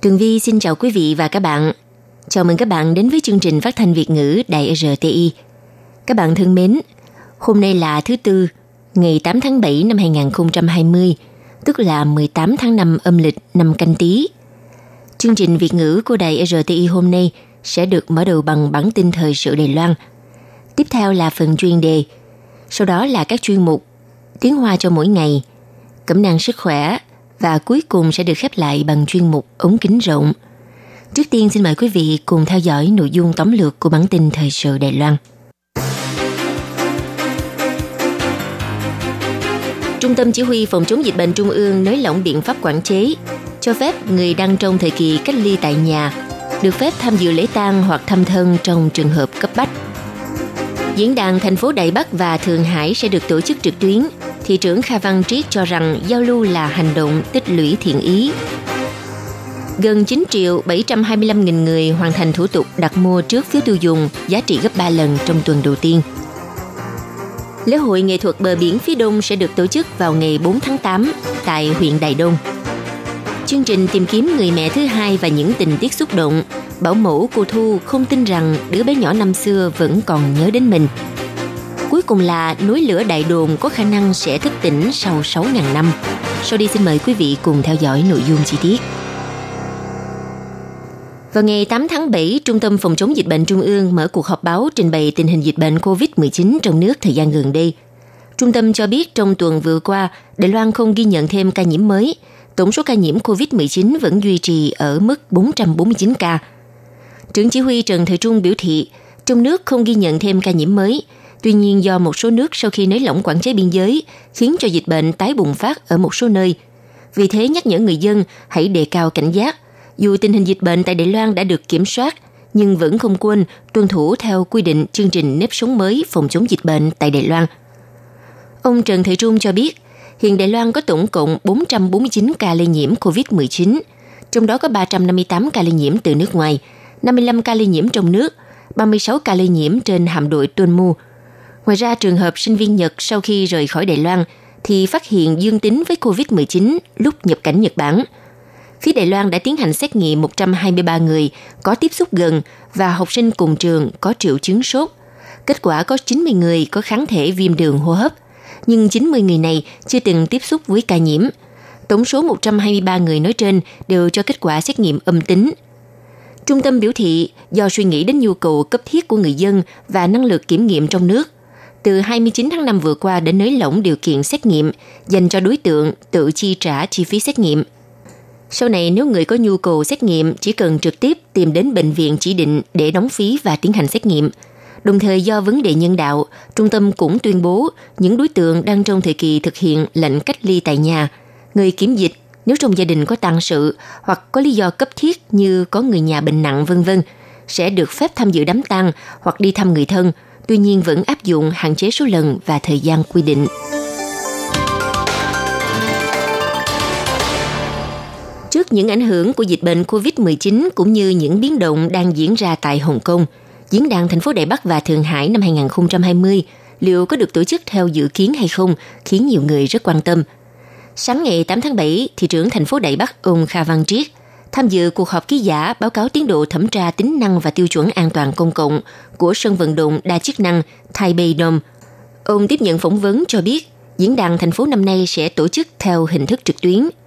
Tường Vi xin chào quý vị và các bạn. Chào mừng các bạn đến với chương trình phát thanh Việt ngữ Đài RTI. Các bạn thân mến, hôm nay là thứ Tư, ngày 8 tháng 7 năm 2020, tức là 18 tháng 5 âm lịch năm canh tí. Chương trình Việt ngữ của Đài RTI hôm nay sẽ được mở đầu bằng bản tin thời sự Đài Loan. Tiếp theo là phần chuyên đề, sau đó là các chuyên mục Tiếng Hoa cho mỗi ngày, Cẩm năng sức khỏe và cuối cùng sẽ được khép lại bằng chuyên mục ống kính rộng. Trước tiên xin mời quý vị cùng theo dõi nội dung tóm lược của bản tin thời sự Đài Loan. Trung tâm Chỉ huy Phòng chống dịch bệnh Trung ương nới lỏng biện pháp quản chế, cho phép người đang trong thời kỳ cách ly tại nhà được phép tham dự lễ tang hoặc thăm thân trong trường hợp cấp bách. Diễn đàn thành phố Đài Bắc và Thượng Hải sẽ được tổ chức trực tuyến. Thị trưởng Kha Văn Triết cho rằng giao lưu là hành động tích lũy thiện ý. Gần 9 triệu 725 nghìn người hoàn thành thủ tục đặt mua trước phiếu tiêu dùng, giá trị gấp 3 lần trong tuần đầu tiên. Lễ hội nghệ thuật bờ biển phía đông sẽ được tổ chức vào ngày 4 tháng 8 tại huyện Đài Đông. Chương trình tìm kiếm người mẹ thứ hai và những tình tiết xúc động, bảo mẫu cô Thu không tin rằng đứa bé nhỏ năm xưa vẫn còn nhớ đến mình. Cuối cùng là núi lửa đại đồn có khả năng sẽ thức tỉnh sau 6.000 năm. Sau đây xin mời quý vị cùng theo dõi nội dung chi tiết. Vào ngày 8 tháng 7, Trung tâm Phòng chống dịch bệnh Trung ương mở cuộc họp báo trình bày tình hình dịch bệnh COVID-19 trong nước thời gian gần đây. Trung tâm cho biết trong tuần vừa qua, Đài Loan không ghi nhận thêm ca nhiễm mới. Tổng số ca nhiễm COVID-19 vẫn duy trì ở mức 449 ca. Trưởng chỉ huy Trần Thời Trung biểu thị, trong nước không ghi nhận thêm ca nhiễm mới. Tuy nhiên do một số nước sau khi nới lỏng quản chế biên giới khiến cho dịch bệnh tái bùng phát ở một số nơi. Vì thế nhắc nhở người dân hãy đề cao cảnh giác – dù tình hình dịch bệnh tại Đài Loan đã được kiểm soát, nhưng vẫn không quên tuân thủ theo quy định chương trình nếp sống mới phòng chống dịch bệnh tại Đài Loan. Ông Trần Thị Trung cho biết, hiện Đài Loan có tổng cộng 449 ca lây nhiễm COVID-19, trong đó có 358 ca lây nhiễm từ nước ngoài, 55 ca lây nhiễm trong nước, 36 ca lây nhiễm trên hạm đội Tuân Mu. Ngoài ra, trường hợp sinh viên Nhật sau khi rời khỏi Đài Loan thì phát hiện dương tính với COVID-19 lúc nhập cảnh Nhật Bản – phía Đài Loan đã tiến hành xét nghiệm 123 người có tiếp xúc gần và học sinh cùng trường có triệu chứng sốt. Kết quả có 90 người có kháng thể viêm đường hô hấp, nhưng 90 người này chưa từng tiếp xúc với ca nhiễm. Tổng số 123 người nói trên đều cho kết quả xét nghiệm âm tính. Trung tâm biểu thị do suy nghĩ đến nhu cầu cấp thiết của người dân và năng lực kiểm nghiệm trong nước, từ 29 tháng 5 vừa qua đến nới lỏng điều kiện xét nghiệm dành cho đối tượng tự chi trả chi phí xét nghiệm – sau này nếu người có nhu cầu xét nghiệm chỉ cần trực tiếp tìm đến bệnh viện chỉ định để đóng phí và tiến hành xét nghiệm. Đồng thời do vấn đề nhân đạo, trung tâm cũng tuyên bố những đối tượng đang trong thời kỳ thực hiện lệnh cách ly tại nhà, người kiểm dịch nếu trong gia đình có tang sự hoặc có lý do cấp thiết như có người nhà bệnh nặng vân vân sẽ được phép tham dự đám tang hoặc đi thăm người thân, tuy nhiên vẫn áp dụng hạn chế số lần và thời gian quy định. Trước những ảnh hưởng của dịch bệnh COVID-19 cũng như những biến động đang diễn ra tại Hồng Kông, diễn đàn thành phố Đài Bắc và Thượng Hải năm 2020 liệu có được tổ chức theo dự kiến hay không khiến nhiều người rất quan tâm. Sáng ngày 8 tháng 7, thị trưởng thành phố Đài Bắc ông Kha Văn Triết tham dự cuộc họp ký giả báo cáo tiến độ thẩm tra tính năng và tiêu chuẩn an toàn công cộng của sân vận động đa chức năng Taipei Dome. Ông tiếp nhận phỏng vấn cho biết diễn đàn thành phố năm nay sẽ tổ chức theo hình thức trực tuyến –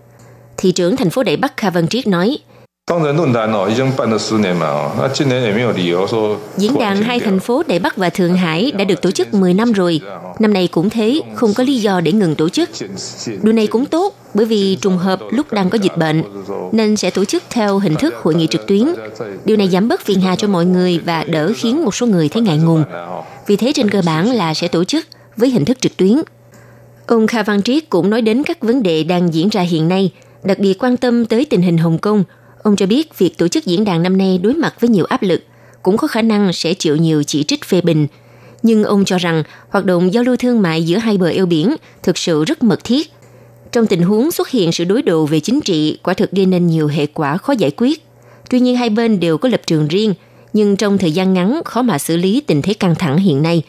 thị trưởng thành phố Đại Bắc Kha Văn Triết nói, Diễn đàn hai thành phố Đại Bắc và Thượng Hải đã được tổ chức 10 năm rồi. Năm nay cũng thế, không có lý do để ngừng tổ chức. Điều này cũng tốt, bởi vì trùng hợp lúc đang có dịch bệnh, nên sẽ tổ chức theo hình thức hội nghị trực tuyến. Điều này giảm bớt phiền hà cho mọi người và đỡ khiến một số người thấy ngại ngùng. Vì thế trên cơ bản là sẽ tổ chức với hình thức trực tuyến. Ông Kha Văn Triết cũng nói đến các vấn đề đang diễn ra hiện nay – đặc biệt quan tâm tới tình hình Hồng Kông, Ông cho biết việc tổ chức diễn đàn năm nay đối mặt với nhiều áp lực, cũng có khả năng sẽ chịu nhiều chỉ trích phê bình. Nhưng ông cho rằng hoạt động giao lưu thương mại giữa hai bờ eo biển thực sự rất mật thiết. Trong tình huống xuất hiện sự đối đầu về chính trị, quả thực gây nên nhiều hệ quả khó giải quyết. Tuy nhiên hai bên đều có lập trường riêng, nhưng trong thời gian ngắn khó mà xử lý tình thế căng thẳng hiện nay.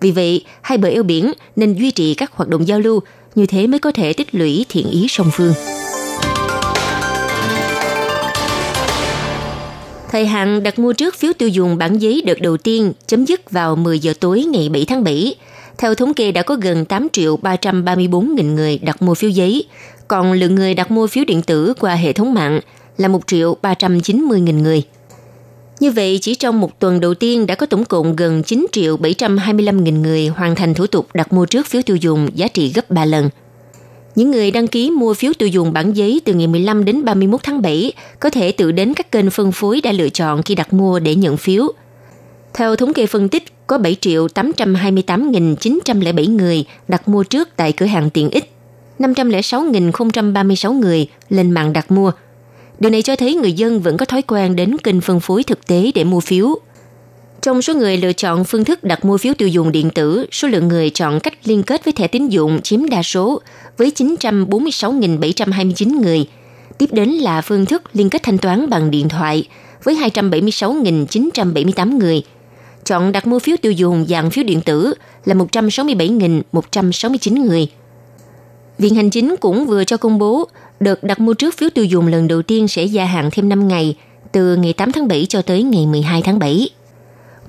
Vì vậy, hai bờ eo biển nên duy trì các hoạt động giao lưu, như thế mới có thể tích lũy thiện ý song phương. Thời hạn đặt mua trước phiếu tiêu dùng bản giấy đợt đầu tiên chấm dứt vào 10 giờ tối ngày 7 tháng 7. Theo thống kê đã có gần 8 triệu 334 nghìn người đặt mua phiếu giấy, còn lượng người đặt mua phiếu điện tử qua hệ thống mạng là 1 triệu 390 nghìn người. Như vậy, chỉ trong một tuần đầu tiên đã có tổng cộng gần 9 triệu 725 nghìn người hoàn thành thủ tục đặt mua trước phiếu tiêu dùng giá trị gấp 3 lần – những người đăng ký mua phiếu tiêu dùng bản giấy từ ngày 15 đến 31 tháng 7 có thể tự đến các kênh phân phối đã lựa chọn khi đặt mua để nhận phiếu. Theo thống kê phân tích, có 7 triệu 828.907 người đặt mua trước tại cửa hàng tiện ích, 506.036 người lên mạng đặt mua. Điều này cho thấy người dân vẫn có thói quen đến kênh phân phối thực tế để mua phiếu. Trong số người lựa chọn phương thức đặt mua phiếu tiêu dùng điện tử, số lượng người chọn cách liên kết với thẻ tín dụng chiếm đa số với 946.729 người. Tiếp đến là phương thức liên kết thanh toán bằng điện thoại với 276.978 người. Chọn đặt mua phiếu tiêu dùng dạng phiếu điện tử là 167.169 người. Viện Hành Chính cũng vừa cho công bố đợt đặt mua trước phiếu tiêu dùng lần đầu tiên sẽ gia hạn thêm 5 ngày, từ ngày 8 tháng 7 cho tới ngày 12 tháng 7.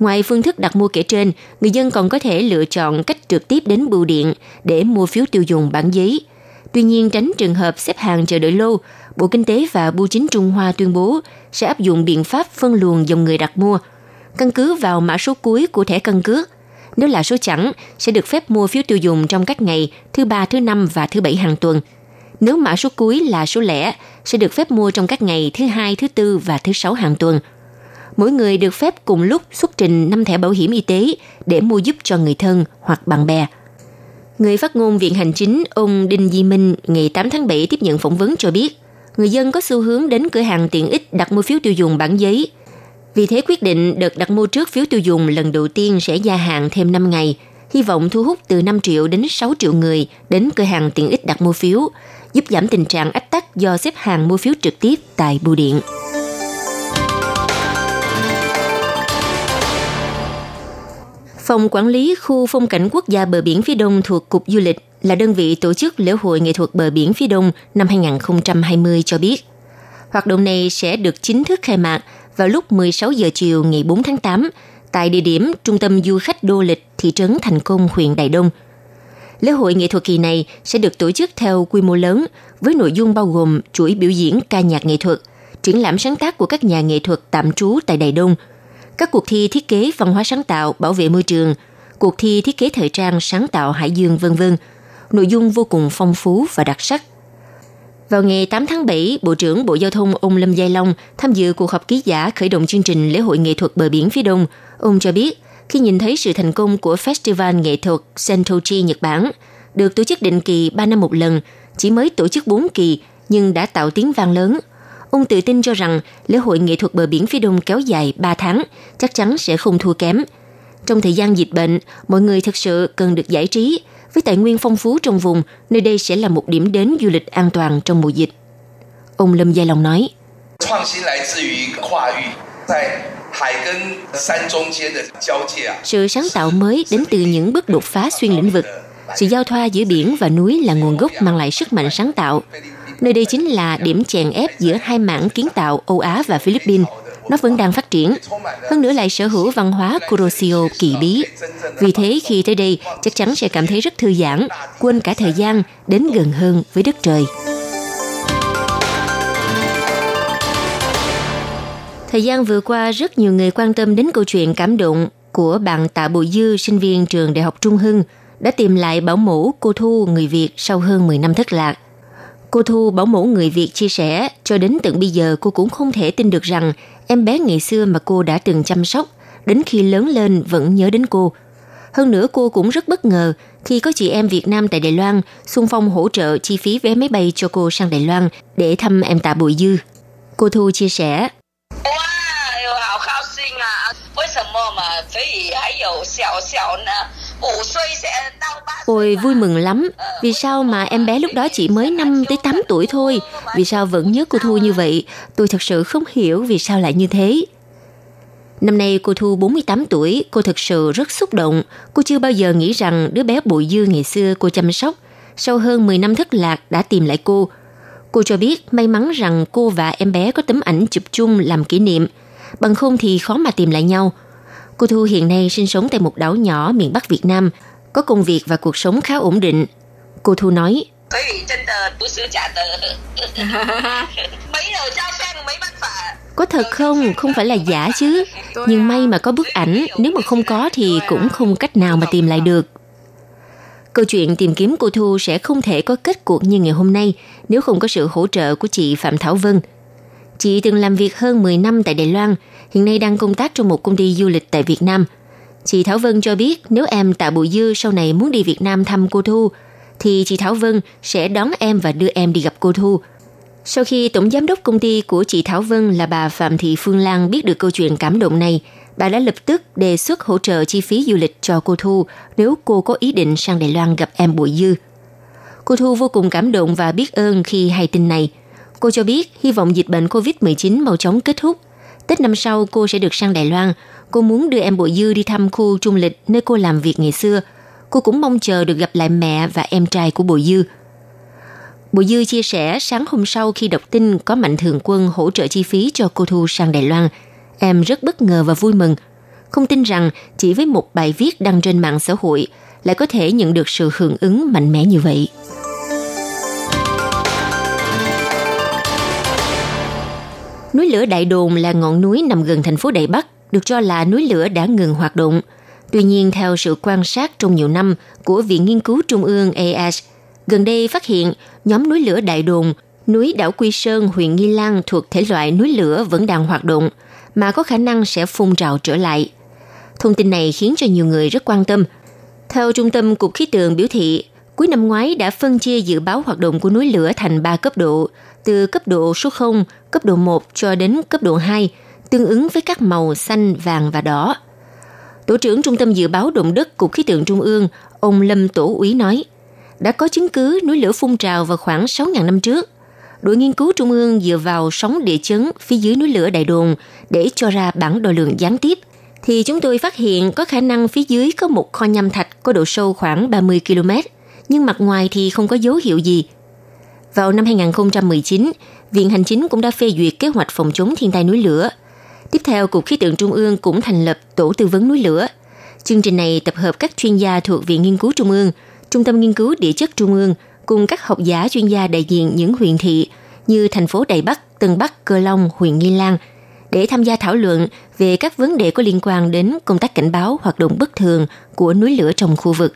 Ngoài phương thức đặt mua kể trên, người dân còn có thể lựa chọn cách trực tiếp đến bưu điện để mua phiếu tiêu dùng bản giấy. Tuy nhiên tránh trường hợp xếp hàng chờ đợi lâu, Bộ Kinh tế và Bưu chính Trung Hoa tuyên bố sẽ áp dụng biện pháp phân luồng dòng người đặt mua, căn cứ vào mã số cuối của thẻ căn cước. Nếu là số chẵn, sẽ được phép mua phiếu tiêu dùng trong các ngày thứ ba, thứ năm và thứ bảy hàng tuần. Nếu mã số cuối là số lẻ, sẽ được phép mua trong các ngày thứ hai, thứ tư và thứ sáu hàng tuần – mỗi người được phép cùng lúc xuất trình 5 thẻ bảo hiểm y tế để mua giúp cho người thân hoặc bạn bè. Người phát ngôn Viện Hành Chính ông Đinh Di Minh ngày 8 tháng 7 tiếp nhận phỏng vấn cho biết, người dân có xu hướng đến cửa hàng tiện ích đặt mua phiếu tiêu dùng bản giấy. Vì thế quyết định đợt đặt mua trước phiếu tiêu dùng lần đầu tiên sẽ gia hạn thêm 5 ngày, hy vọng thu hút từ 5 triệu đến 6 triệu người đến cửa hàng tiện ích đặt mua phiếu, giúp giảm tình trạng ách tắc do xếp hàng mua phiếu trực tiếp tại bưu điện. Phòng quản lý khu phong cảnh quốc gia bờ biển phía đông thuộc Cục Du lịch là đơn vị tổ chức lễ hội nghệ thuật bờ biển phía đông năm 2020 cho biết. Hoạt động này sẽ được chính thức khai mạc vào lúc 16 giờ chiều ngày 4 tháng 8 tại địa điểm Trung tâm Du khách Đô lịch thị trấn Thành Công, huyện Đại Đông. Lễ hội nghệ thuật kỳ này sẽ được tổ chức theo quy mô lớn với nội dung bao gồm chuỗi biểu diễn ca nhạc nghệ thuật, triển lãm sáng tác của các nhà nghệ thuật tạm trú tại Đài Đông – các cuộc thi thiết kế văn hóa sáng tạo bảo vệ môi trường, cuộc thi thiết kế thời trang sáng tạo hải dương vân vân. Nội dung vô cùng phong phú và đặc sắc. Vào ngày 8 tháng 7, Bộ trưởng Bộ Giao thông ông Lâm Giai Long tham dự cuộc họp ký giả khởi động chương trình lễ hội nghệ thuật bờ biển phía đông. Ông cho biết, khi nhìn thấy sự thành công của Festival nghệ thuật Sentochi Nhật Bản, được tổ chức định kỳ 3 năm một lần, chỉ mới tổ chức 4 kỳ nhưng đã tạo tiếng vang lớn – Ông tự tin cho rằng lễ hội nghệ thuật bờ biển phía đông kéo dài 3 tháng chắc chắn sẽ không thua kém. Trong thời gian dịch bệnh, mọi người thực sự cần được giải trí. Với tài nguyên phong phú trong vùng, nơi đây sẽ là một điểm đến du lịch an toàn trong mùa dịch. Ông Lâm Gia Long nói. Sự sáng tạo mới đến từ những bước đột phá xuyên lĩnh vực. Sự giao thoa giữa biển và núi là nguồn gốc mang lại sức mạnh sáng tạo. Nơi đây chính là điểm chèn ép giữa hai mảng kiến tạo Âu Á và Philippines. Nó vẫn đang phát triển. Hơn nữa lại sở hữu văn hóa Kurosio kỳ bí. Vì thế khi tới đây chắc chắn sẽ cảm thấy rất thư giãn, quên cả thời gian đến gần hơn với đất trời. Thời gian vừa qua, rất nhiều người quan tâm đến câu chuyện cảm động của bạn Tạ Bùi Dư, sinh viên trường Đại học Trung Hưng, đã tìm lại bảo mẫu cô Thu người Việt sau hơn 10 năm thất lạc. Cô Thu bảo mẫu người Việt chia sẻ, cho đến tận bây giờ cô cũng không thể tin được rằng em bé ngày xưa mà cô đã từng chăm sóc, đến khi lớn lên vẫn nhớ đến cô. Hơn nữa cô cũng rất bất ngờ khi có chị em Việt Nam tại Đài Loan xung phong hỗ trợ chi phí vé máy bay cho cô sang Đài Loan để thăm em Tạ Bùi Dư. Cô Thu chia sẻ tôi vui mừng lắm, vì sao mà em bé lúc đó chỉ mới 5 tới 8 tuổi thôi, vì sao vẫn nhớ cô Thu như vậy, tôi thật sự không hiểu vì sao lại như thế. Năm nay cô Thu 48 tuổi, cô thật sự rất xúc động. Cô chưa bao giờ nghĩ rằng đứa bé bụi dư ngày xưa cô chăm sóc, sau hơn 10 năm thất lạc đã tìm lại cô. Cô cho biết may mắn rằng cô và em bé có tấm ảnh chụp chung làm kỷ niệm, bằng không thì khó mà tìm lại nhau. Cô Thu hiện nay sinh sống tại một đảo nhỏ miền Bắc Việt Nam, có công việc và cuộc sống khá ổn định. Cô Thu nói, có thật không? Không phải là giả chứ. Nhưng may mà có bức ảnh, nếu mà không có thì cũng không cách nào mà tìm lại được. Câu chuyện tìm kiếm cô Thu sẽ không thể có kết cuộc như ngày hôm nay nếu không có sự hỗ trợ của chị Phạm Thảo Vân. Chị từng làm việc hơn 10 năm tại Đài Loan, hiện nay đang công tác trong một công ty du lịch tại Việt Nam. Chị Thảo Vân cho biết nếu em Tạ Bùi Dư sau này muốn đi Việt Nam thăm cô Thu, thì chị Thảo Vân sẽ đón em và đưa em đi gặp cô Thu. Sau khi tổng giám đốc công ty của chị Thảo Vân là bà Phạm Thị Phương Lan biết được câu chuyện cảm động này, bà đã lập tức đề xuất hỗ trợ chi phí du lịch cho cô Thu nếu cô có ý định sang Đài Loan gặp em Bùi Dư. Cô Thu vô cùng cảm động và biết ơn khi hay tin này. Cô cho biết hy vọng dịch bệnh COVID-19 mau chóng kết thúc. Tết năm sau cô sẽ được sang Đài Loan. Cô muốn đưa em Bội Dư đi thăm khu trung lịch nơi cô làm việc ngày xưa. Cô cũng mong chờ được gặp lại mẹ và em trai của Bội Dư – Bùi Dư chia sẻ sáng hôm sau khi đọc tin có Mạnh Thường Quân hỗ trợ chi phí cho cô Thu sang Đài Loan, em rất bất ngờ và vui mừng. Không tin rằng chỉ với một bài viết đăng trên mạng xã hội lại có thể nhận được sự hưởng ứng mạnh mẽ như vậy. Núi lửa Đại Đồn là ngọn núi nằm gần thành phố Đài Bắc, được cho là núi lửa đã ngừng hoạt động. Tuy nhiên, theo sự quan sát trong nhiều năm của Viện Nghiên cứu Trung ương AS, Gần đây phát hiện nhóm núi lửa Đại Đồn, núi đảo Quy Sơn, huyện Nghi Lan thuộc thể loại núi lửa vẫn đang hoạt động, mà có khả năng sẽ phun trào trở lại. Thông tin này khiến cho nhiều người rất quan tâm. Theo Trung tâm Cục Khí tượng biểu thị, cuối năm ngoái đã phân chia dự báo hoạt động của núi lửa thành 3 cấp độ, từ cấp độ số 0, cấp độ 1 cho đến cấp độ 2, tương ứng với các màu xanh, vàng và đỏ. Tổ trưởng Trung tâm Dự báo Động đất Cục Khí tượng Trung ương, ông Lâm Tổ Úy nói – đã có chứng cứ núi lửa phun trào vào khoảng 6.000 năm trước. Đội nghiên cứu trung ương dựa vào sóng địa chấn phía dưới núi lửa Đại Đồn để cho ra bản đo lường gián tiếp, thì chúng tôi phát hiện có khả năng phía dưới có một kho nham thạch có độ sâu khoảng 30 km, nhưng mặt ngoài thì không có dấu hiệu gì. Vào năm 2019, Viện Hành Chính cũng đã phê duyệt kế hoạch phòng chống thiên tai núi lửa. Tiếp theo, Cục Khí tượng Trung ương cũng thành lập Tổ tư vấn núi lửa. Chương trình này tập hợp các chuyên gia thuộc Viện Nghiên cứu Trung ương – Trung tâm Nghiên cứu Địa chất Trung ương cùng các học giả chuyên gia đại diện những huyện thị như thành phố Đài Bắc, Tân Bắc, Cơ Long, huyện Nghi Lan để tham gia thảo luận về các vấn đề có liên quan đến công tác cảnh báo hoạt động bất thường của núi lửa trong khu vực.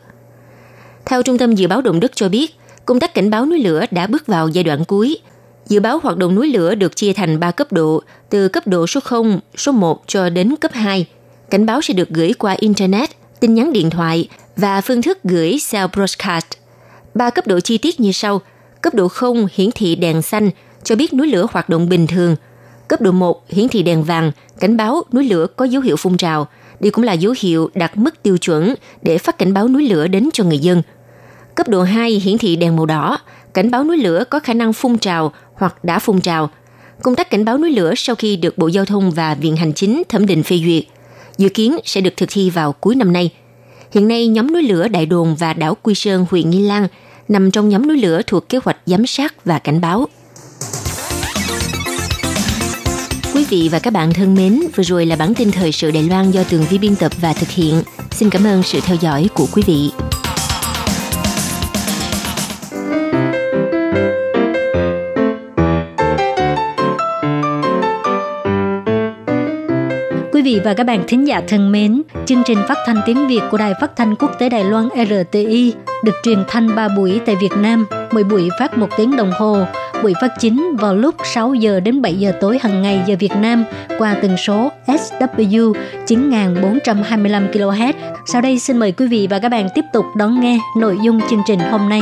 Theo Trung tâm Dự báo Động đất cho biết, công tác cảnh báo núi lửa đã bước vào giai đoạn cuối. Dự báo hoạt động núi lửa được chia thành 3 cấp độ, từ cấp độ số 0, số 1 cho đến cấp 2. Cảnh báo sẽ được gửi qua Internet, tin nhắn điện thoại và phương thức gửi cell broadcast. Ba cấp độ chi tiết như sau. Cấp độ 0 hiển thị đèn xanh cho biết núi lửa hoạt động bình thường. Cấp độ 1 hiển thị đèn vàng, cảnh báo núi lửa có dấu hiệu phun trào. Đây cũng là dấu hiệu đặt mức tiêu chuẩn để phát cảnh báo núi lửa đến cho người dân. Cấp độ 2 hiển thị đèn màu đỏ, cảnh báo núi lửa có khả năng phun trào hoặc đã phun trào. Công tác cảnh báo núi lửa sau khi được Bộ Giao thông và Viện Hành Chính thẩm định phê duyệt, dự kiến sẽ được thực thi vào cuối năm nay – Hiện nay, nhóm núi lửa Đại Đồn và đảo Quy Sơn, huyện Nghi Lan nằm trong nhóm núi lửa thuộc kế hoạch giám sát và cảnh báo. Quý vị và các bạn thân mến, vừa rồi là bản tin thời sự Đài Loan do Tường Vi biên tập và thực hiện. Xin cảm ơn sự theo dõi của quý vị. Vị và các bạn thính giả thân mến, chương trình phát thanh tiếng Việt của Đài Phát thanh Quốc tế Đài Loan RTI được truyền thanh 3 buổi tại Việt Nam, mỗi buổi phát 1 tiếng đồng hồ. Buổi phát chính vào lúc 6 giờ đến 7 giờ tối hàng ngày giờ Việt Nam qua tần số SW 9425 kHz. Sau đây xin mời quý vị và các bạn tiếp tục đón nghe nội dung chương trình hôm nay.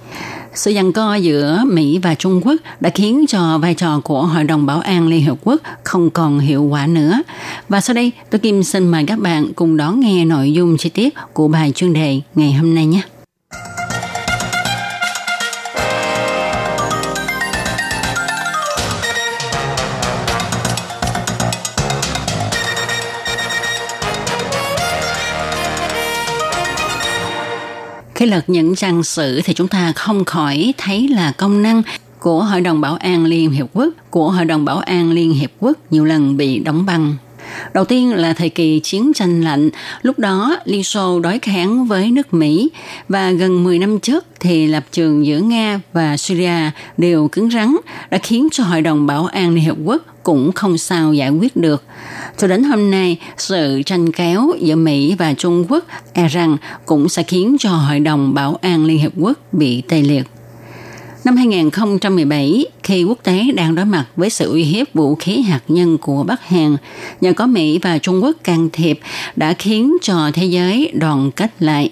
sự giằng co giữa Mỹ và Trung Quốc đã khiến cho vai trò của Hội đồng Bảo an Liên Hợp Quốc không còn hiệu quả nữa. Và sau đây, tôi Kim xin mời các bạn cùng đón nghe nội dung chi tiết của bài chuyên đề ngày hôm nay nhé. Khi lật những trang sử thì chúng ta không khỏi thấy là công năng của Hội đồng Bảo an Liên Hiệp Quốc, của Hội đồng Bảo an Liên Hiệp Quốc nhiều lần bị đóng băng. Đầu tiên là thời kỳ chiến tranh lạnh, lúc đó Liên Xô đối kháng với nước Mỹ và gần 10 năm trước thì lập trường giữa Nga và Syria đều cứng rắn đã khiến cho Hội đồng Bảo an Liên Hợp Quốc cũng không sao giải quyết được. Cho đến hôm nay, sự tranh kéo giữa Mỹ và Trung Quốc e rằng cũng sẽ khiến cho Hội đồng Bảo an Liên Hợp Quốc bị tê liệt. Năm 2017, khi quốc tế đang đối mặt với sự uy hiếp vũ khí hạt nhân của Bắc Hàn, nhờ có Mỹ và Trung Quốc can thiệp đã khiến cho thế giới đoàn kết lại.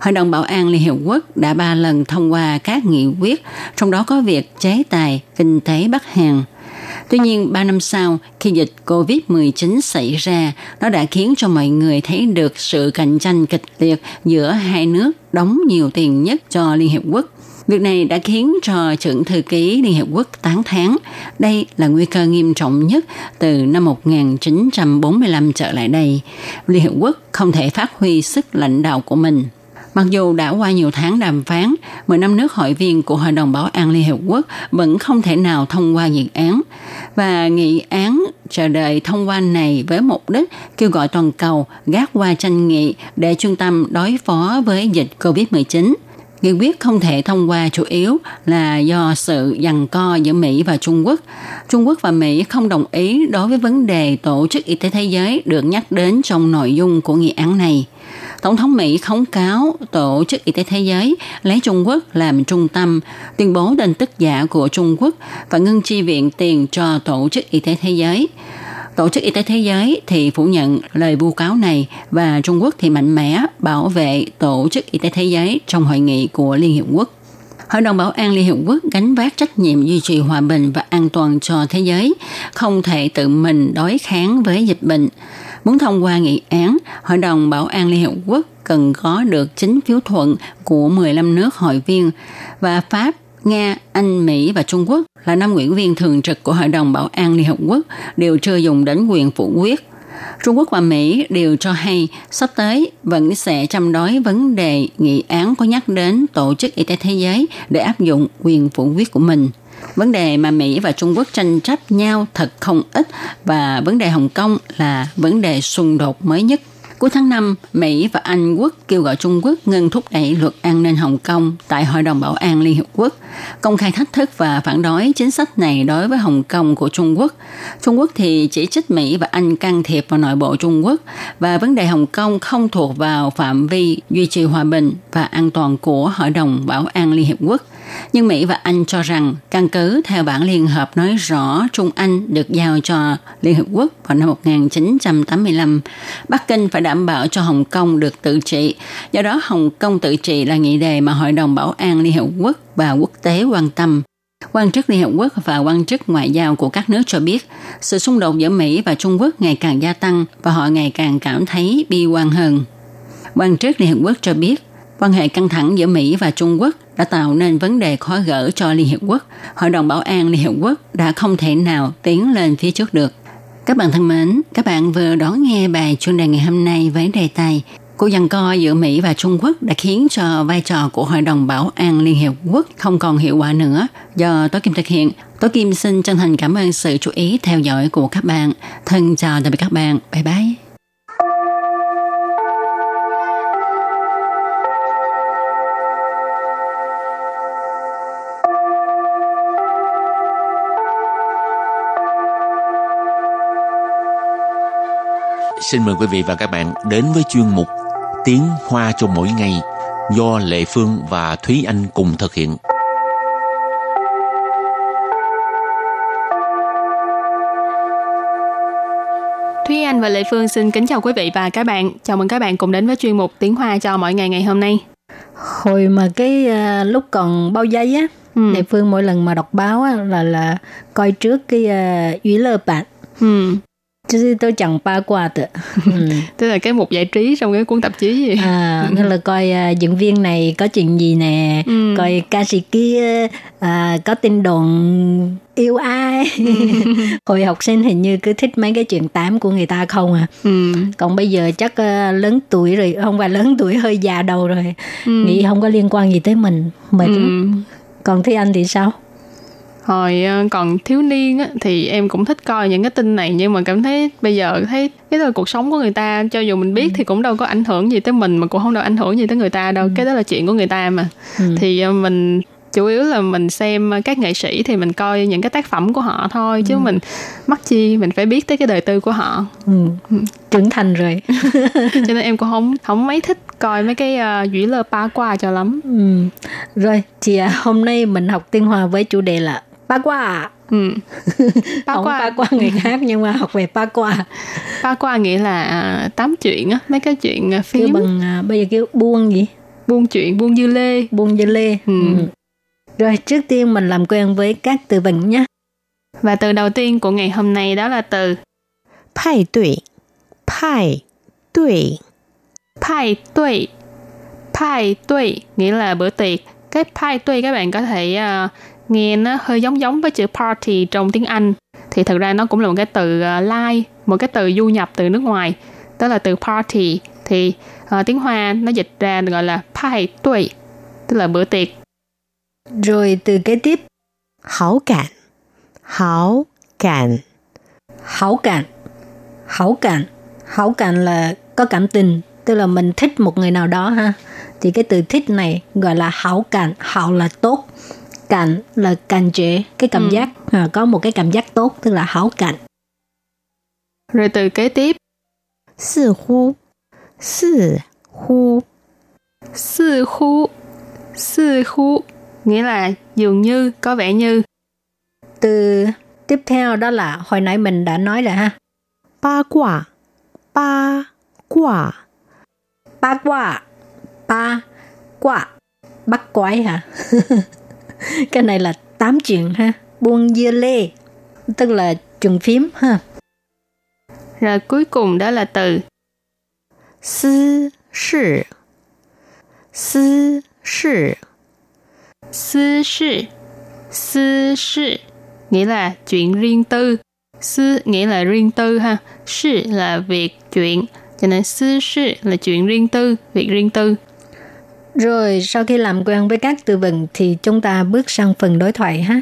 Hội đồng Bảo an Liên Hiệp Quốc đã ba lần thông qua các nghị quyết, trong đó có việc chế tài kinh tế Bắc Hàn. Tuy nhiên, ba năm sau, khi dịch COVID-19 xảy ra, nó đã khiến cho mọi người thấy được sự cạnh tranh kịch liệt giữa hai nước đóng nhiều tiền nhất cho Liên Hiệp Quốc Việc này đã khiến cho trưởng thư ký Liên Hiệp Quốc tán thán đây là nguy cơ nghiêm trọng nhất từ năm 1945 trở lại đây. Liên Hiệp Quốc không thể phát huy sức lãnh đạo của mình. Mặc dù đã qua nhiều tháng đàm phán, 10 năm nước hội viên của Hội đồng Bảo an Liên Hiệp Quốc vẫn không thể nào thông qua dự án. Và nghị án chờ đợi thông qua này với mục đích kêu gọi toàn cầu gác qua tranh nghị để trung tâm đối phó với dịch COVID-19 Nghị quyết không thể thông qua chủ yếu là do sự giằng co giữa Mỹ và Trung Quốc. Trung Quốc và Mỹ không đồng ý đối với vấn đề Tổ chức Y tế Thế giới được nhắc đến trong nội dung của nghị án này. Tổng thống Mỹ khống cáo Tổ chức Y tế Thế giới lấy Trung Quốc làm trung tâm, tuyên bố tin tức giả của Trung Quốc và ngưng chi viện tiền cho Tổ chức Y tế Thế giới. Tổ chức Y tế Thế giới thì phủ nhận lời vu cáo này và Trung Quốc thì mạnh mẽ bảo vệ Tổ chức Y tế Thế giới trong hội nghị của Liên Hiệp Quốc. Hội đồng Bảo an Liên Hiệp Quốc gánh vác trách nhiệm duy trì hòa bình và an toàn cho thế giới, không thể tự mình đối kháng với dịch bệnh. Muốn thông qua nghị án, Hội đồng Bảo an Liên Hiệp Quốc cần có được chính phiếu thuận của 15 nước hội viên và Pháp Nga, Anh, Mỹ và Trung Quốc là năm ủy viên thường trực của Hội đồng Bảo an Liên Hợp Quốc, đều chưa dùng đến quyền phủ quyết. Trung Quốc và Mỹ đều cho hay sắp tới vẫn sẽ chăm đối vấn đề nghị án có nhắc đến Tổ chức Y tế Thế giới để áp dụng quyền phủ quyết của mình. Vấn đề mà Mỹ và Trung Quốc tranh chấp nhau thật không ít và vấn đề Hồng Kông là vấn đề xung đột mới nhất Cuối tháng 5, Mỹ và Anh quốc kêu gọi Trung Quốc ngừng thúc đẩy luật an ninh Hồng Kông tại Hội đồng Bảo an Liên Hợp Quốc, công khai thách thức và phản đối chính sách này đối với Hồng Kông của Trung Quốc. Trung Quốc thì chỉ trích Mỹ và Anh can thiệp vào nội bộ Trung Quốc và vấn đề Hồng Kông không thuộc vào phạm vi duy trì hòa bình và an toàn của Hội đồng Bảo an Liên Hợp Quốc. Nhưng Mỹ và Anh cho rằng căn cứ theo bản liên hợp nói rõ Trung Anh được giao cho Liên Hợp Quốc vào năm 1985, Bắc Kinh phải đảm bảo cho Hồng Kông được tự trị. Do đó Hồng Kông tự trị là nghị đề mà Hội đồng Bảo an Liên Hợp Quốc và quốc tế quan tâm. Quan chức Liên Hợp Quốc và quan chức ngoại giao của các nước cho biết, sự xung đột giữa Mỹ và Trung Quốc ngày càng gia tăng và họ ngày càng cảm thấy bi quan hơn. Quan chức Liên Hợp Quốc cho biết, quan hệ căng thẳng giữa Mỹ và Trung Quốc đã tạo nên vấn đề khó gỡ cho Liên Hiệp Quốc. Hội đồng Bảo an Liên Hiệp Quốc đã không thể nào tiến lên phía trước được. Các bạn thân mến, các bạn vừa đón nghe bài chuyên đề ngày hôm nay với đề tài Cuộc giằng co giữa Mỹ và Trung Quốc đã khiến cho vai trò của Hội đồng Bảo an Liên Hiệp Quốc không còn hiệu quả nữa do Tố Kim thực hiện. Tố Kim xin chân thành cảm ơn sự chú ý theo dõi của các bạn. Thân chào tạm biệt các bạn. Bye bye. Xin mời quý vị và các bạn đến với chuyên mục Tiếng Hoa cho mỗi ngày do Lệ Phương và Thúy Anh cùng thực hiện. Thúy Anh và Lệ Phương xin kính chào quý vị và các bạn. Chào mừng các bạn cùng đến với chuyên mục Tiếng Hoa cho mỗi ngày ngày hôm nay. Hồi mà cái uh, lúc còn bao giây á, ừ. Lệ Phương mỗi lần mà đọc báo á, là là coi trước cái uh, ủy lơ bạn. Ừ. Chứ tôi chẳng ba qua tự. Ừ. Tức là cái mục giải trí trong cái cuốn tạp chí gì? À, nên là coi uh, diễn viên này có chuyện gì nè, ừ. coi ca sĩ kia uh, có tin đồn yêu ai. Hồi học sinh hình như cứ thích mấy cái chuyện tám của người ta không à. Ừ. Còn bây giờ chắc uh, lớn tuổi rồi, không phải lớn tuổi hơi già đầu rồi. Ừ. Nghĩ không có liên quan gì tới mình. Mệt ừ. Còn Thế Anh thì sao? Hồi ờ, còn thiếu niên á, thì em cũng thích coi những cái tin này nhưng mà cảm thấy bây giờ thấy cái đó là cuộc sống của người ta cho dù mình biết ừ. thì cũng đâu có ảnh hưởng gì tới mình mà cũng không đâu ảnh hưởng gì tới người ta đâu ừ. cái đó là chuyện của người ta mà ừ. thì ờ, mình chủ yếu là mình xem các nghệ sĩ thì mình coi những cái tác phẩm của họ thôi chứ ừ. mình mắc chi mình phải biết tới cái đời tư của họ ừ. ừ. trưởng thành rồi cho nên em cũng không không mấy thích coi mấy cái uh, dũy lơ ba qua cho lắm ừ. rồi thì uh, hôm nay mình học tiên hòa với chủ đề là 八卦 ừ. Ba ông qua. ba qua người khác nhưng mà học về ba qua ba qua nghĩa là à, tám chuyện á mấy cái chuyện à, phím. Kêu bằng à, bây giờ kêu buông gì? Buông chuyện buông dư lê. Buông dư lê. Ừ. ừ. rồi trước tiên mình làm quen với các từ vựng nhé. Và từ đầu tiên của ngày hôm nay đó là từ Pai tuổi Pai tuổi Pai tuổi Pai tuổi nghĩa là bữa tiệc. Cái pai tuổi các bạn có thể uh, nghe nó hơi giống giống với chữ party trong tiếng Anh. Thì thực ra nó cũng là một cái từ uh, lai một cái từ du nhập từ nước ngoài. Đó là từ party. Thì uh, tiếng Hoa nó dịch ra gọi là pai tuổi tức là bữa tiệc. Rồi từ kế tiếp. Hảo cảm hảo cảm hảo cảm hảo cảm hảo cảm là có cảm tình tức là mình thích một người nào đó ha. Thì cái từ thích này gọi là hảo cảm hảo là tốt cảm là cảm chế cái cảm ừ. giác à, có một cái cảm giác tốt tức là hảo cảm rồi từ kế tiếp. Sư hu sư hu sư hu sư hu nghĩa là dường như có vẻ như. Từ tiếp theo đó là hồi nãy mình đã nói rồi ha. Ba quả. Ba quả. Ba quả. Ba quả. Bắt quái hả cái này là tám chuyện ha. Buông dưa lê tức là chuyện phím ha. Rồi cuối cùng đó là từ sư sự sư sự sư sự sư sự nghĩa là chuyện riêng tư. Sư nghĩa là riêng tư ha. Sự là việc chuyện cho nên sư sự là chuyện riêng tư việc riêng tư rồi sau khi làm quen với các từ vựng thì chúng ta bước sang phần đối thoại ha.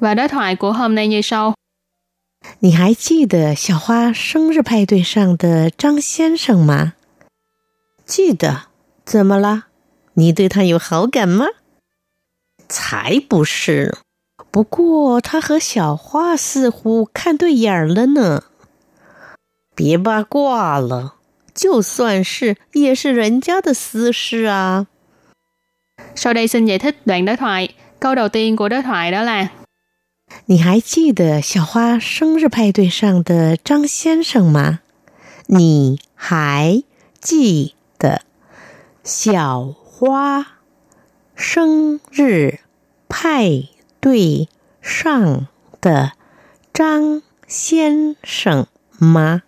Và đối thoại của hôm nay như sau. 你还记得小花生日派对上的张先生吗？记得。怎么了？你对他有好感吗？才不是！ 不过他和小花似乎看对眼了呢。别八卦了，就算是也是人家的私事啊。Sau đây xin giải thích đoạn đối thoại. Câu đầu tiên của đối thoại đó là 你还记得小花生日派对上的张先生吗？你还记得小花生日派对上的张先生吗？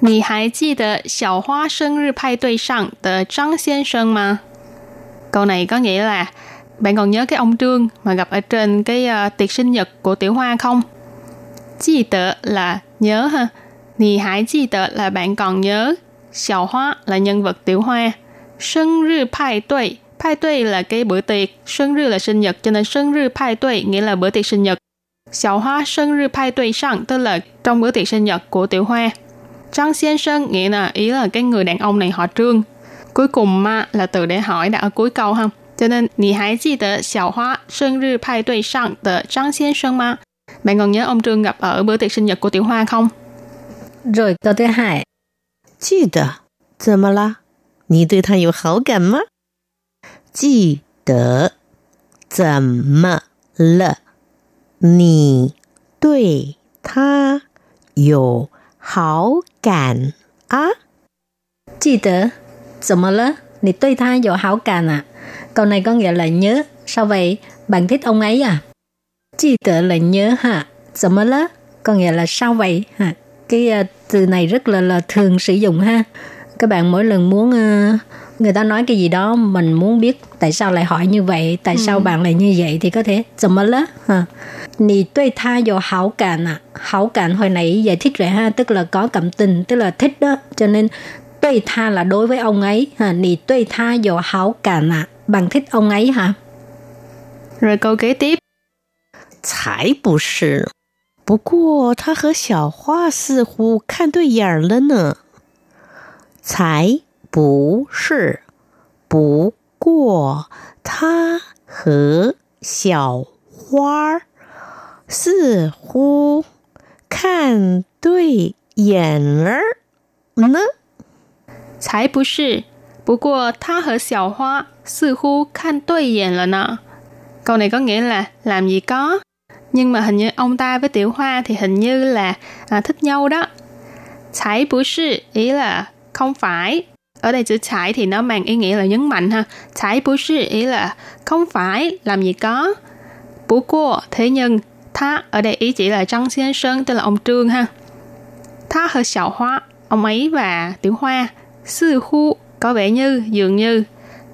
你还记得小花生日派对上的张先生吗？Câu này có nghĩa là bạn còn nhớ cái ông Trương mà gặp ở trên cái uh, tiệc sinh nhật của Tiểu Hoa không? Chi tợ là nhớ ha. Nì hải chi tợ là bạn còn nhớ. Xiao Hoa là nhân vật Tiểu Hoa. Sinh日派对 Pai tuệ là cái bữa tiệc, sinh日là sinh nhật, cho nên sinh日派对 nghĩa là bữa tiệc sinh nhật. Xiao Hoa sinh日派对上 tức là trong bữa tiệc sinh nhật của Tiểu Hoa. Trang Xiên Sơn nghĩa là ý là cái người đàn ông này họ Trương. Cuối cùng ma là từ để hỏi đã ở cuối câu ha. cho nên 你还记得小花生日派对上的张先生吗 bạn còn nhớ ông Trương gặp ở bữa tiệc sinh nhật của Tiểu Hoa không rồi câu thứ hai 记得怎么了？你对他有好感吗？ 记得怎么了？你对他有好感啊？记得怎么了？你对他有好感啊? Câu này có nghĩa là nhớ. Sao vậy? Bạn thích ông ấy à? Chi tự là nhớ ha.怎么了? Có nghĩa là sao vậy? Ha. Cái uh, từ này rất là là thường sử dụng ha. Các bạn mỗi lần muốn uh, người ta nói cái gì đó mình muốn biết tại sao lại hỏi như vậy, tại ừ. sao bạn lại như vậy thì có thể 怎么了 ha. Nì đối tha có hảo cảm à. Hảo cảm hồi nãy giải thích rồi ha, tức là có cảm tình, tức là thích đó. Cho nên đối tha là đối với ông ấy ha. Nì đối tha có hảo cảm à. Bạn thích ông ấy hả? Rồi câu kế tiếp. 才不是，不过他和小花似乎看对眼了呢。才 不是，不过他和小花似乎看对眼儿呢。才不是，不过他和小花似乎看对眼了呢。Câu này có nghĩa là làm gì có, nhưng mà hình như ông ta với Tiểu Hoa thì hình như là à, thích nhau đó. Chải bú sư ý là không phải. Ở đây chữ chải thì nó mang ý nghĩa là nhấn mạnh ha. Chải bú sư ý là không phải, làm gì có. Bú qua, thế nhưng, tha ở đây ý chỉ là Trăng 先 Sơn, tức là ông Trương ha. Tha hơi xào hoa, ông ấy và Tiểu Hoa. Sư khu có vẻ như, dường như.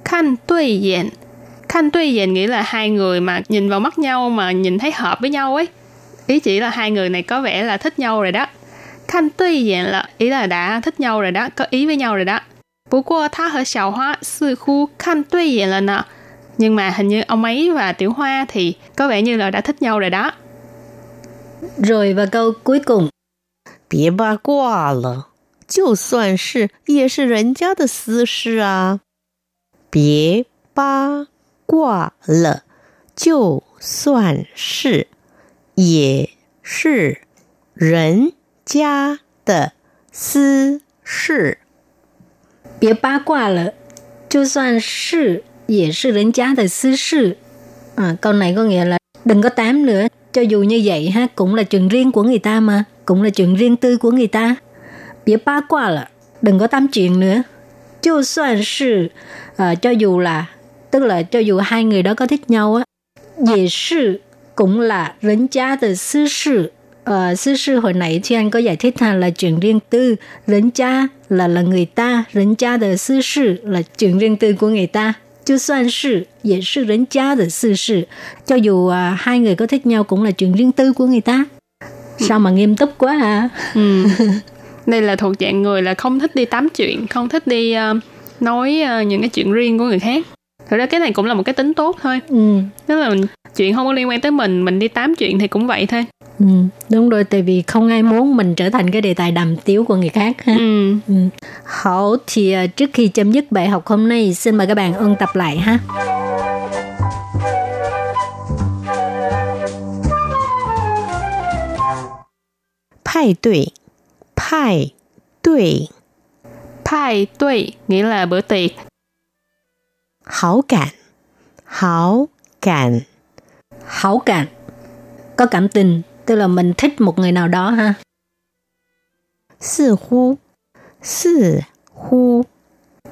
Khanh tuy diện, khanh tuy diện nghĩa là hai người mà nhìn vào mắt nhau mà nhìn thấy hợp với nhau ấy ý chỉ là hai người này có vẻ là thích nhau rồi đó khanh tuy diện là ý là đã thích nhau rồi đó có ý với nhau rồi đó bố qua tha hở xào hoa sư khu khanh tuy diện là nè nhưng mà hình như ông ấy và tiểu hoa thì có vẻ như là đã thích nhau rồi đó rồi và câu cuối cùng 别八卦了，就算是也是人家的私事啊。别八挂了，就算是也是人家的私事。 别八卦了，就算是也是人家的私事. À, câu này có nghĩa là đừng có tám nữa, cho dù như vậy ha, cũng là chuyện riêng của người ta mà, cũng là chuyện riêng tư của người ta. Bịa ba qua là đừng có tám chuyện nữa. Cho soạn sự, à, cho dù là tức là cho dù hai người đó có thích nhau á, dễ sự cũng là人家的私事. Ờ, sư sư hồi nãy chị anh có giải thích ha là chuyện riêng tư,人家 là là người ta, 人家的私事 là chuyện riêng tư của người ta. 就算是也是人家的私事. Cho dù à, hai người có thích nhau cũng là chuyện riêng tư của người ta. Sao mà nghiêm túc quá à? Ừ. Đây là thuộc dạng người là không thích đi tám chuyện, không thích đi uh, nói uh, những cái chuyện riêng của người khác thực ra cái này cũng là một cái tính tốt thôi ừ. tức là mình, chuyện không có liên quan tới mình mình đi tám chuyện thì cũng vậy thôi ừ. đúng rồi tại vì không ai muốn mình trở thành cái đề tài đàm tiếu của người khác ha ừ. Ừ. hậu thì à, trước khi chấm dứt bài học hôm nay xin mời các bạn ôn tập lại ha Pai tuổi, pai nghĩa là bữa tiệc hảo cảm, hảo cảm, hảo cảm, có cảm tình, tức là mình thích một người nào đó ha. Sư hú, sư hú,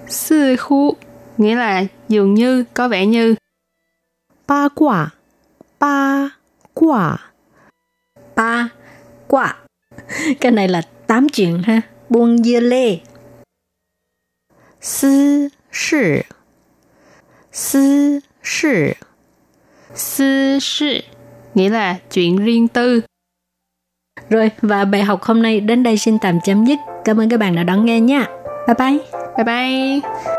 sư hú, nghĩa là dường như, có vẻ như. Ba quả, ba quả, ba quả. Cái này là tám chuyện ha. Buông dưa lê. Sư sư 私事私事 nghĩa là chuyện riêng tư. Rồi và bài học hôm nay đến đây xin tạm chấm dứt. Cảm ơn các bạn đã đón nghe nha. Bye bye. Bye bye.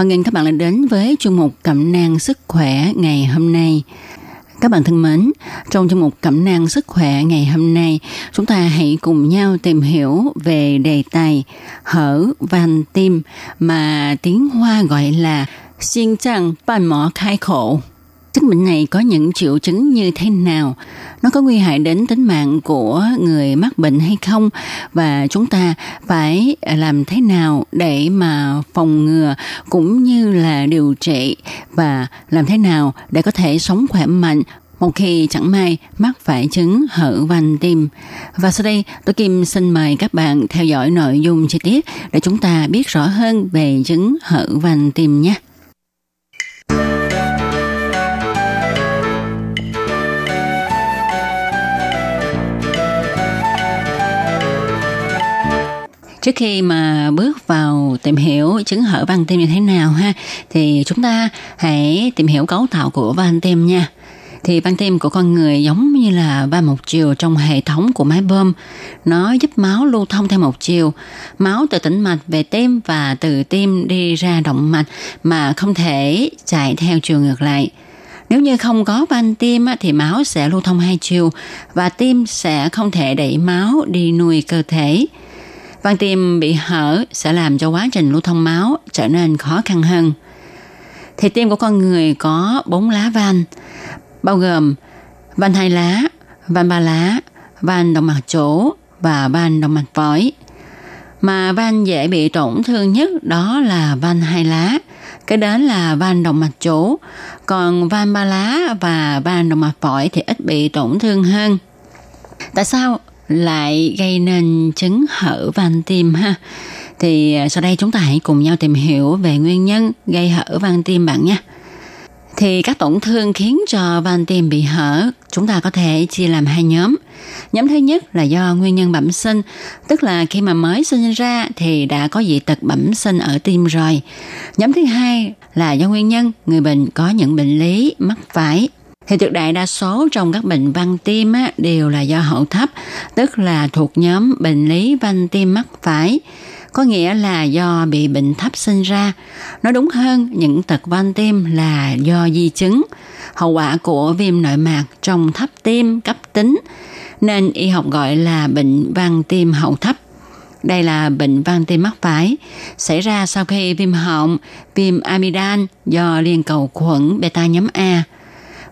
Hoan nghênh các bạn đã đến với chuyên mục Cẩm nang sức khỏe ngày hôm nay. Các bạn thân mến, trong chuyên mục Cẩm nang sức khỏe ngày hôm nay, chúng ta hãy cùng nhau tìm hiểu về đề tài hở van tim mà tiếng Hoa gọi là xin chăng ban mỏ khai khổ. Chứng bệnh này có những triệu chứng như thế nào? Nó có nguy hại đến tính mạng của người mắc bệnh hay không? Và chúng ta phải làm thế nào để mà phòng ngừa cũng như là điều trị và làm thế nào để có thể sống khỏe mạnh một khi chẳng may mắc phải chứng hở van tim. Và sau đây, tôi Kim xin mời các bạn theo dõi nội dung chi tiết để chúng ta biết rõ hơn về chứng hở van tim nhé. Trước khi mà bước vào tìm hiểu chứng hở van tim như thế nào ha, thì chúng ta hãy tìm hiểu cấu tạo của van tim nha thì van tim của con người giống như là van một chiều trong hệ thống của máy bơm. Nó giúp máu lưu thông theo một chiều. Máu từ tĩnh mạch về tim và từ tim đi ra động mạch mà không thể chạy theo chiều ngược lại. Nếu như không có van tim thì máu sẽ lưu thông hai chiều và tim sẽ không thể đẩy máu đi nuôi cơ thể. Van tim bị hở sẽ làm cho quá trình lưu thông máu trở nên khó khăn hơn. Thì tim của con người có bốn lá van, bao gồm van hai lá, van ba lá, van động mạch chỗ và van động mạch phổi. Mà van dễ bị tổn thương nhất đó là van hai lá, cái đến là van động mạch chỗ, còn van ba lá và van động mạch phổi thì ít bị tổn thương hơn. Tại sao lại gây nên chứng hở van tim ha? Thì à, sau đây chúng ta hãy cùng nhau tìm hiểu về nguyên nhân gây hở van tim bạn nha thì các tổn thương khiến cho van tim bị hở chúng ta có thể chia làm hai nhóm. Nhóm thứ nhất là do nguyên nhân bẩm sinh, tức là khi mà mới sinh ra thì đã có dị tật bẩm sinh ở tim rồi. Nhóm thứ hai là do nguyên nhân người bệnh có những bệnh lý mắc phải. Thì tuyệt đại đa số trong các bệnh van tim á, đều là do hậu thấp, tức là thuộc nhóm bệnh lý van tim mắc phải có nghĩa là do bị bệnh thấp sinh ra. Nói đúng hơn, những tật van tim là do di chứng, hậu quả của viêm nội mạc trong thấp tim cấp tính, nên y học gọi là bệnh van tim hậu thấp. Đây là bệnh van tim mắc phải, xảy ra sau khi viêm họng, viêm amidan do liên cầu khuẩn beta nhóm A –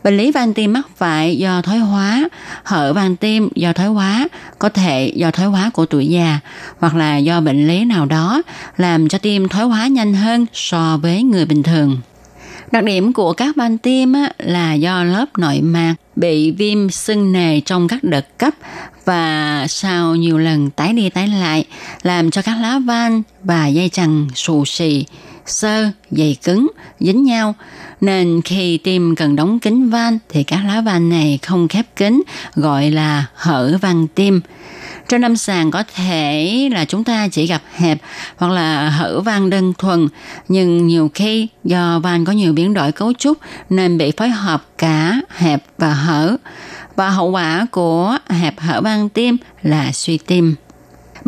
Bệnh lý van tim mắc phải do thoái hóa, hở van tim do thoái hóa, có thể do thoái hóa của tuổi già hoặc là do bệnh lý nào đó làm cho tim thoái hóa nhanh hơn so với người bình thường. Đặc điểm của các van tim là do lớp nội mạc bị viêm sưng nề trong các đợt cấp và sau nhiều lần tái đi tái lại làm cho các lá van và dây chằng xù xì, sơ, dày cứng, dính nhau nên khi tim cần đóng kính van thì các lá van này không khép kín gọi là hở van tim. Trên lâm sàng có thể là chúng ta chỉ gặp hẹp hoặc là hở van đơn thuần, nhưng nhiều khi do van có nhiều biến đổi cấu trúc nên bị phối hợp cả hẹp và hở. Và hậu quả của hẹp hở van tim là suy tim.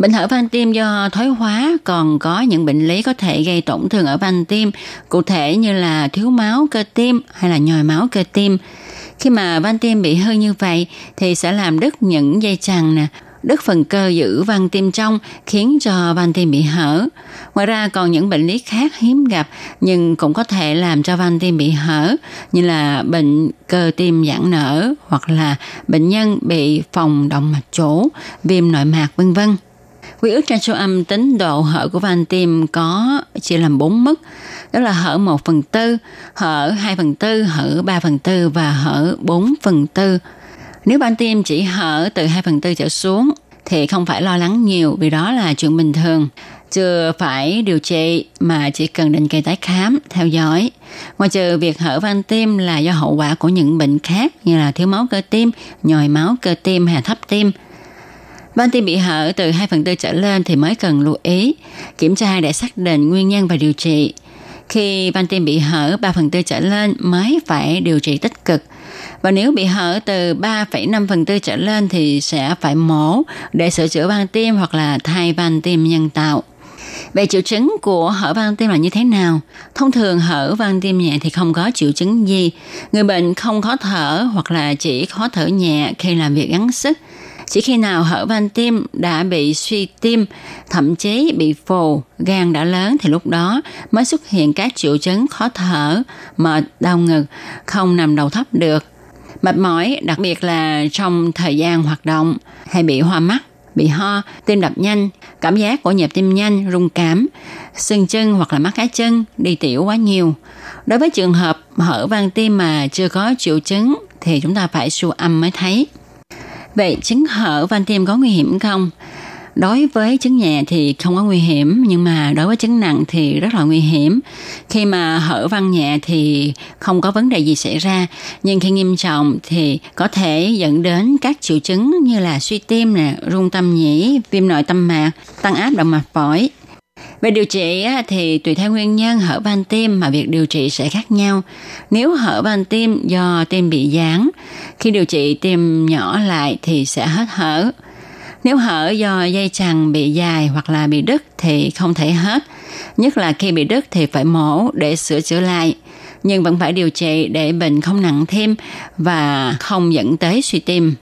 Bệnh hở van tim do thoái hóa còn có những bệnh lý có thể gây tổn thương ở van tim, cụ thể như là thiếu máu cơ tim hay là nhồi máu cơ tim. Khi mà van tim bị hư như vậy thì sẽ làm đứt những dây chằng nè, đứt phần cơ giữ van tim trong khiến cho van tim bị hở. Ngoài ra còn những bệnh lý khác hiếm gặp nhưng cũng có thể làm cho van tim bị hở như là bệnh cơ tim giãn nở hoặc là bệnh nhân bị phòng động mạch chỗ, viêm nội mạc vân vân. Quy ước trên số âm tính độ hở của van tim có chia làm 4 mức, đó là hở 1 phần 4, hở 2 phần 4, hở 3 phần 4 và hở 4 phần 4. Nếu van tim chỉ hở từ 2 phần 4 trở xuống thì không phải lo lắng nhiều vì đó là chuyện bình thường chưa phải điều trị mà chỉ cần định kỳ tái khám, theo dõi. Ngoài trừ việc hở van tim là do hậu quả của những bệnh khác như là thiếu máu cơ tim, nhồi máu cơ tim hay thấp tim. Van tim bị hở từ 2 phần tư trở lên thì mới cần lưu ý, kiểm tra để xác định nguyên nhân và điều trị. Khi van tim bị hở 3 phần tư trở lên mới phải điều trị tích cực. Và nếu bị hở từ 3,5 phần tư trở lên thì sẽ phải mổ để sửa chữa van tim hoặc là thay van tim nhân tạo. Về triệu chứng của hở van tim là như thế nào? Thông thường hở van tim nhẹ thì không có triệu chứng gì. Người bệnh không khó thở hoặc là chỉ khó thở nhẹ khi làm việc gắng sức. Chỉ khi nào hở van tim đã bị suy tim, thậm chí bị phù, gan đã lớn thì lúc đó mới xuất hiện các triệu chứng khó thở, mệt, đau ngực, không nằm đầu thấp được. Mệt mỏi, đặc biệt là trong thời gian hoạt động, hay bị hoa mắt, bị ho, tim đập nhanh, cảm giác của nhịp tim nhanh, rung cảm, sưng chân hoặc là mắt cá chân, đi tiểu quá nhiều. Đối với trường hợp hở van tim mà chưa có triệu chứng thì chúng ta phải siêu âm mới thấy. Vậy chứng hở van tim có nguy hiểm không? Đối với chứng nhẹ thì không có nguy hiểm, nhưng mà đối với chứng nặng thì rất là nguy hiểm. Khi mà hở van nhẹ thì không có vấn đề gì xảy ra, nhưng khi nghiêm trọng thì có thể dẫn đến các triệu chứng như là suy tim, nè, rung tâm nhĩ, viêm nội tâm mạc, tăng áp động mạch phổi, về điều trị thì tùy theo nguyên nhân hở van tim mà việc điều trị sẽ khác nhau. Nếu hở van tim do tim bị giãn, khi điều trị tim nhỏ lại thì sẽ hết hở. Nếu hở do dây chằng bị dài hoặc là bị đứt thì không thể hết. Nhất là khi bị đứt thì phải mổ để sửa chữa lại. Nhưng vẫn phải điều trị để bệnh không nặng thêm và không dẫn tới suy tim.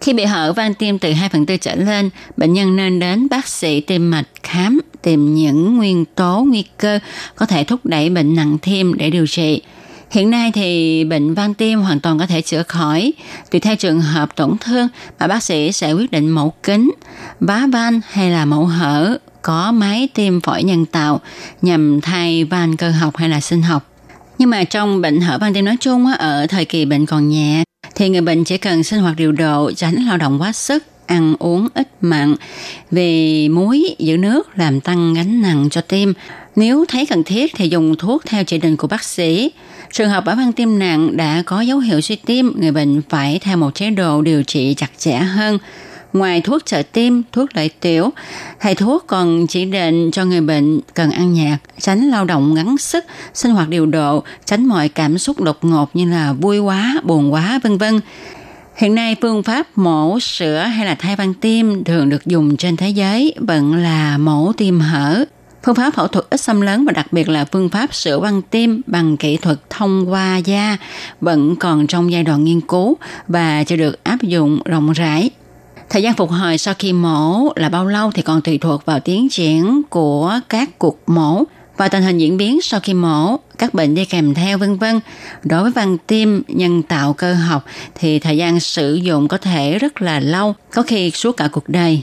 Khi bị hở van tim từ 2 phần tư trở lên, bệnh nhân nên đến bác sĩ tim mạch khám tìm những nguyên tố nguy cơ có thể thúc đẩy bệnh nặng thêm để điều trị. Hiện nay thì bệnh van tim hoàn toàn có thể chữa khỏi. Tùy theo trường hợp tổn thương mà bác sĩ sẽ quyết định mẫu kính, vá van hay là mẫu hở có máy tim phổi nhân tạo nhằm thay van cơ học hay là sinh học. Nhưng mà trong bệnh hở van tim nói chung ở thời kỳ bệnh còn nhẹ thì người bệnh chỉ cần sinh hoạt điều độ, tránh lao động quá sức, ăn uống ít mặn vì muối giữ nước làm tăng gánh nặng cho tim. Nếu thấy cần thiết thì dùng thuốc theo chỉ định của bác sĩ. Trường hợp ở van tim nặng đã có dấu hiệu suy tim, người bệnh phải theo một chế độ điều trị chặt chẽ hơn. Ngoài thuốc trợ tim, thuốc lợi tiểu, thầy thuốc còn chỉ định cho người bệnh cần ăn nhạt, tránh lao động ngắn sức, sinh hoạt điều độ, tránh mọi cảm xúc đột ngột như là vui quá, buồn quá, vân vân. Hiện nay phương pháp mổ sữa hay là thay van tim thường được dùng trên thế giới vẫn là mổ tim hở. Phương pháp phẫu thuật ít xâm lấn và đặc biệt là phương pháp sửa van tim bằng kỹ thuật thông qua da vẫn còn trong giai đoạn nghiên cứu và chưa được áp dụng rộng rãi. Thời gian phục hồi sau khi mổ là bao lâu thì còn tùy thuộc vào tiến triển của các cuộc mổ và tình hình diễn biến sau khi mổ, các bệnh đi kèm theo vân vân. Đối với van tim nhân tạo cơ học thì thời gian sử dụng có thể rất là lâu, có khi suốt cả cuộc đời.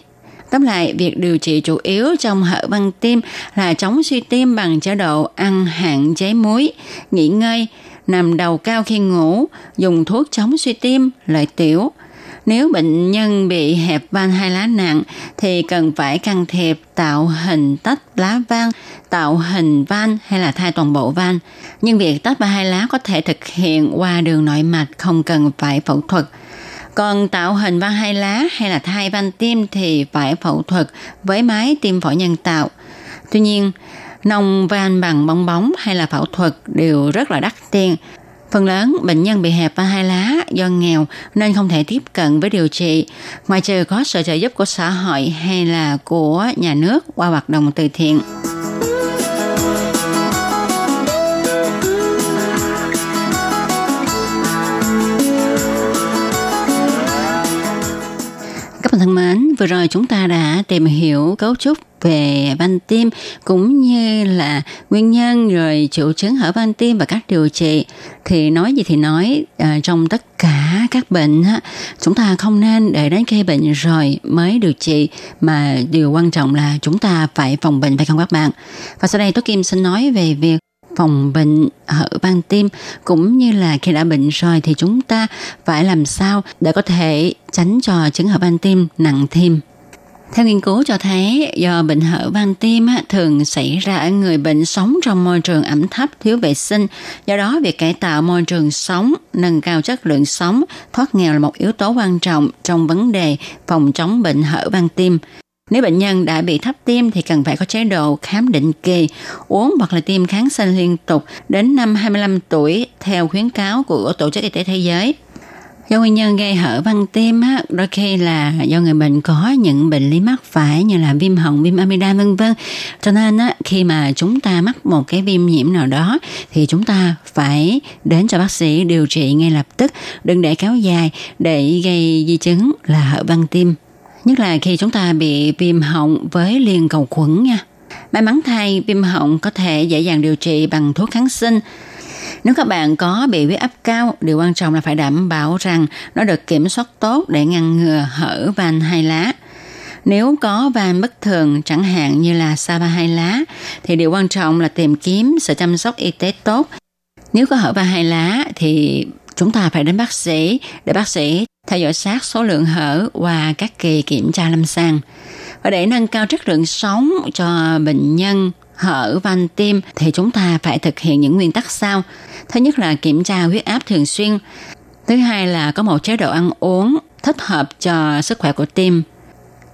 Tóm lại, việc điều trị chủ yếu trong hở van tim là chống suy tim bằng chế độ ăn hạn chế muối, nghỉ ngơi, nằm đầu cao khi ngủ, dùng thuốc chống suy tim, lợi tiểu – nếu bệnh nhân bị hẹp van hai lá nặng thì cần phải can thiệp tạo hình tách lá van, tạo hình van hay là thay toàn bộ van. Nhưng việc tách van hai lá có thể thực hiện qua đường nội mạch không cần phải phẫu thuật. Còn tạo hình van hai lá hay là thay van tim thì phải phẫu thuật với máy tim phổi nhân tạo. Tuy nhiên, nông van bằng bong bóng hay là phẫu thuật đều rất là đắt tiền Phần lớn bệnh nhân bị hẹp hai lá do nghèo nên không thể tiếp cận với điều trị, ngoài trừ có sự trợ giúp của xã hội hay là của nhà nước qua hoạt động từ thiện. Các bạn thân mến, vừa rồi chúng ta đã tìm hiểu cấu trúc về van tim cũng như là nguyên nhân rồi triệu chứng hở van tim và các điều trị. Thì nói gì thì nói à, trong tất cả các bệnh á, chúng ta không nên để đến khi bệnh rồi mới điều trị mà điều quan trọng là chúng ta phải phòng bệnh phải không các bạn? Và sau đây tôi Kim xin nói về việc phòng bệnh hở van tim cũng như là khi đã bệnh rồi thì chúng ta phải làm sao để có thể tránh cho chứng hở van tim nặng thêm. Theo nghiên cứu cho thấy, do bệnh hở van tim thường xảy ra ở người bệnh sống trong môi trường ẩm thấp, thiếu vệ sinh. Do đó, việc cải tạo môi trường sống, nâng cao chất lượng sống, thoát nghèo là một yếu tố quan trọng trong vấn đề phòng chống bệnh hở van tim. Nếu bệnh nhân đã bị thấp tim thì cần phải có chế độ khám định kỳ, uống hoặc là tiêm kháng sinh liên tục đến năm 25 tuổi theo khuyến cáo của Tổ chức Y tế Thế giới. Do nguyên nhân gây hở van tim á, đôi khi là do người bệnh có những bệnh lý mắc phải như là viêm họng, viêm amidan vân vân. Cho nên á, khi mà chúng ta mắc một cái viêm nhiễm nào đó thì chúng ta phải đến cho bác sĩ điều trị ngay lập tức, đừng để kéo dài để gây di chứng là hở van tim. Nhất là khi chúng ta bị viêm họng với liền cầu khuẩn nha. May mắn thay, viêm họng có thể dễ dàng điều trị bằng thuốc kháng sinh. Nếu các bạn có bị huyết áp cao, điều quan trọng là phải đảm bảo rằng nó được kiểm soát tốt để ngăn ngừa hở van hai lá. Nếu có van bất thường chẳng hạn như là sa ba hai lá thì điều quan trọng là tìm kiếm sự chăm sóc y tế tốt. Nếu có hở van hai lá thì chúng ta phải đến bác sĩ để bác sĩ theo dõi sát số lượng hở qua các kỳ kiểm tra lâm sàng. Và để nâng cao chất lượng sống cho bệnh nhân hở van tim, thì chúng ta phải thực hiện những nguyên tắc sau. Thứ nhất là kiểm tra huyết áp thường xuyên. Thứ hai là có một chế độ ăn uống thích hợp cho sức khỏe của tim.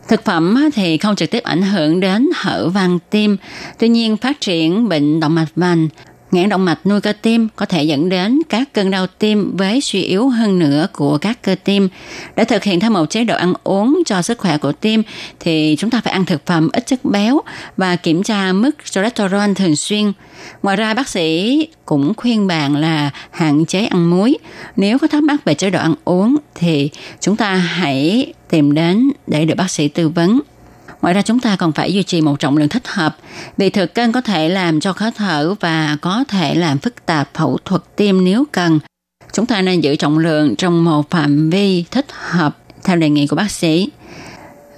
Thực phẩm thì không trực tiếp ảnh hưởng đến hở van tim. Tuy nhiên, phát triển bệnh động mạch vành Nghẽn động mạch nuôi cơ tim có thể dẫn đến các cơn đau tim với suy yếu hơn nữa của các cơ tim. Để thực hiện theo một chế độ ăn uống cho sức khỏe của tim, thì chúng ta phải ăn thực phẩm ít chất béo và kiểm tra mức cholesterol thường xuyên. Ngoài ra, bác sĩ cũng khuyên bạn là hạn chế ăn muối. Nếu có thắc mắc về chế độ ăn uống, thì chúng ta hãy tìm đến để được bác sĩ tư vấn. Ngoài ra chúng ta còn phải duy trì một trọng lượng thích hợp. vì thừa cân có thể làm cho khó thở và có thể làm phức tạp phẫu thuật tim nếu cần. Chúng ta nên giữ trọng lượng trong một phạm vi thích hợp theo đề nghị của bác sĩ.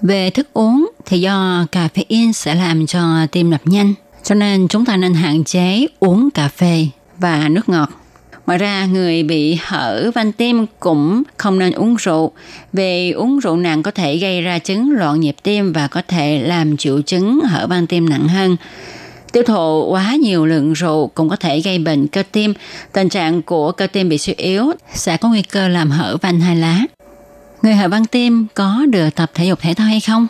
Về thức uống thì do caffeine sẽ làm cho tim đập nhanh, cho nên chúng ta nên hạn chế uống cà phê và nước ngọt. Ngoài ra, người bị hở van tim cũng không nên uống rượu, vì uống rượu nặng có thể gây ra chứng loạn nhịp tim và có thể làm triệu chứng hở van tim nặng hơn. Tiêu thụ quá nhiều lượng rượu cũng có thể gây bệnh cơ tim. Tình trạng của cơ tim bị suy yếu sẽ có nguy cơ làm hở van hai lá. Người hở van tim có được tập thể dục thể thao hay không?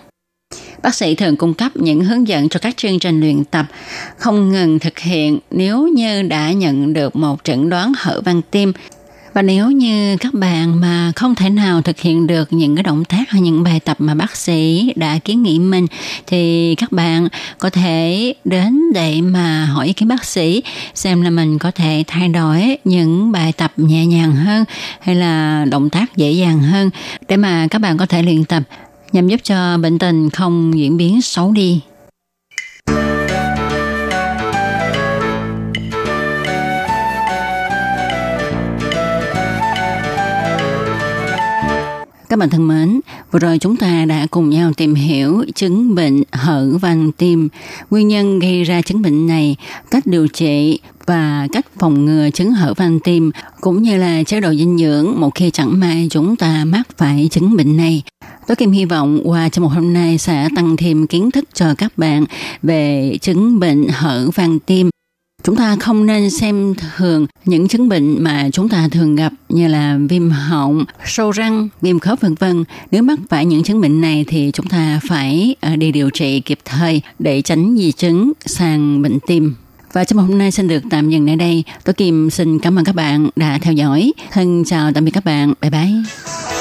Bác sĩ thường cung cấp những hướng dẫn cho các chương trình luyện tập. Không ngừng thực hiện nếu như đã nhận được một chẩn đoán hở van tim. Và nếu như các bạn mà không thể nào thực hiện được những cái động tác hay những bài tập mà bác sĩ đã kiến nghị mình, thì các bạn có thể đến để mà hỏi ý kiến bác sĩ xem là mình có thể thay đổi những bài tập nhẹ nhàng hơn hay là động tác dễ dàng hơn để mà các bạn có thể luyện tập nhằm giúp cho bệnh tình không diễn biến xấu đi. Các bạn thân mến, vừa rồi chúng ta đã cùng nhau tìm hiểu chứng bệnh hở van tim, nguyên nhân gây ra chứng bệnh này, cách điều trị và cách phòng ngừa chứng hở van tim cũng như là chế độ dinh dưỡng một khi chẳng may chúng ta mắc phải chứng bệnh này. Tôi Kim hy vọng qua trong một hôm nay sẽ tăng thêm kiến thức cho các bạn về chứng bệnh hở van tim chúng ta không nên xem thường những chứng bệnh mà chúng ta thường gặp như là viêm họng, sâu răng, viêm khớp vân vân. Nếu mắc phải những chứng bệnh này thì chúng ta phải à, đi điều trị kịp thời để tránh di chứng sang bệnh tim. Và trong hôm nay xin được tạm dừng tại đây. Tôi Kim xin cảm ơn các bạn đã theo dõi. Thân chào tạm biệt các bạn. Bye bye.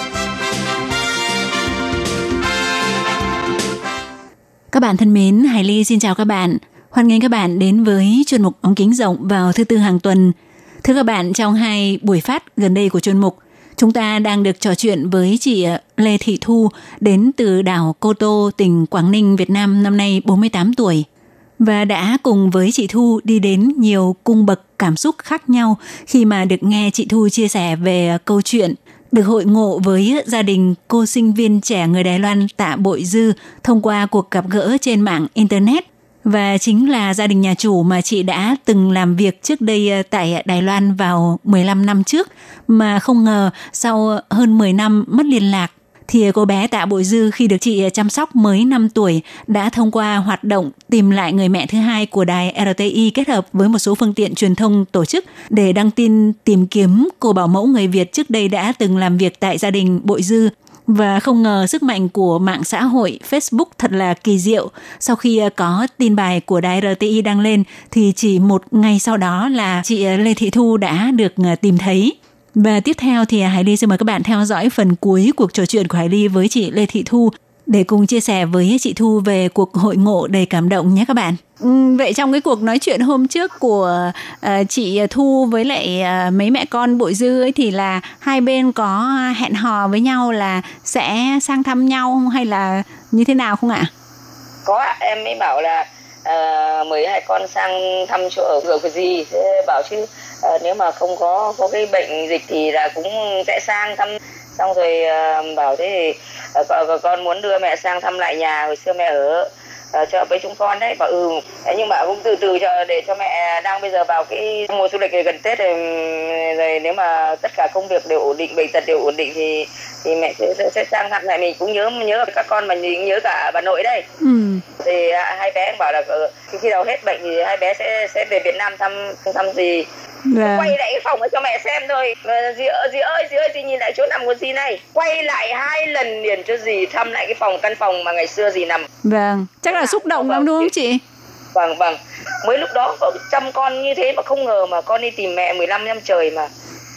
Các bạn thân mến, Hải Ly xin chào các bạn. Hoan nghênh các bạn đến với chuyên mục ống kính rộng vào thứ tư hàng tuần. Thưa các bạn, trong hai buổi phát gần đây của chuyên mục, chúng ta đang được trò chuyện với chị ờ, Lê Thị Thu đến từ đảo Cô Tô, tỉnh Quảng Ninh, Việt Nam năm nay 48 tuổi và đã cùng với chị Thu đi đến nhiều cung bậc cảm xúc khác nhau khi mà được nghe chị Thu chia sẻ về câu chuyện được hội ngộ với gia đình cô sinh viên trẻ người Đài Loan Tạ Bội Dư thông qua cuộc gặp gỡ trên mạng Internet. Và chính là gia đình nhà chủ mà chị đã từng làm việc trước đây ờ, tại Đài Loan vào 15 năm trước, mà không ngờ sau hơn 10 năm mất liên lạc thì cô bé Tạ Bội Dư, khi được chị chăm sóc mới 5 tuổi, đã thông qua hoạt động tìm lại người mẹ thứ hai của đài RTI kết hợp với một số phương tiện truyền thông tổ chức để đăng tin tìm kiếm cô bảo mẫu người Việt trước đây đã từng làm việc tại gia đình Bội Dư và không ngờ sức mạnh của mạng xã hội Facebook thật là kỳ diệu. Sau khi có tin bài của đài RTI đăng lên, thì chỉ một ngày sau đó là chị Lê Thị Thu đã được tìm thấy. Và tiếp theo thì Hải Ly xin mời các bạn theo dõi phần cuối cuộc trò chuyện của Hải Ly với chị Lê Thị Thu để cùng chia sẻ với chị Thu về cuộc hội ngộ đầy cảm động nhé các bạn. Ừ, vậy trong cái cuộc nói chuyện hôm trước của uh, chị Thu với lại uh, mấy mẹ con Bội Dư ấy thì là hai bên có hẹn hò với nhau là sẽ sang thăm nhau hay là như thế nào không ạ? Có em mới bảo là uh, mời hai con sang thăm chỗ ở cái gì bảo chứ uh, nếu mà không có có cái bệnh dịch thì là cũng sẽ sang thăm. Xong rồi uh, bảo thế thì uh, con muốn đưa mẹ sang thăm lại nhà hồi xưa mẹ ở uh, cho với chúng con đấy. Bảo ừ thế nhưng mà cũng từ từ cho để cho mẹ đang bây giờ vào cái mùa du lịch gần tết rồi, rồi nếu mà tất cả công việc đều ổn định bệnh tật đều ổn định thì thì mẹ sẽ, sẽ, sang thăm lại. Mình cũng nhớ nhớ các con mà mình nhớ cả bà nội đây ừ. thì hai bé bảo là khi khi nào hết bệnh thì hai bé sẽ sẽ về Việt Nam thăm thăm gì Vâng. quay lại cái phòng cho mẹ xem thôi. Dì ơi dì ơi dì ơi dì nhìn lại chỗ nằm của dì này. Quay lại hai lần liền cho dì thăm lại cái phòng căn phòng mà ngày xưa dì nằm. Vâng, chắc là xúc động lắm đúng không chị? vâng vâng. Mới lúc đó có chăm con như thế mà không ngờ mà con đi tìm mẹ 15 năm trời mà.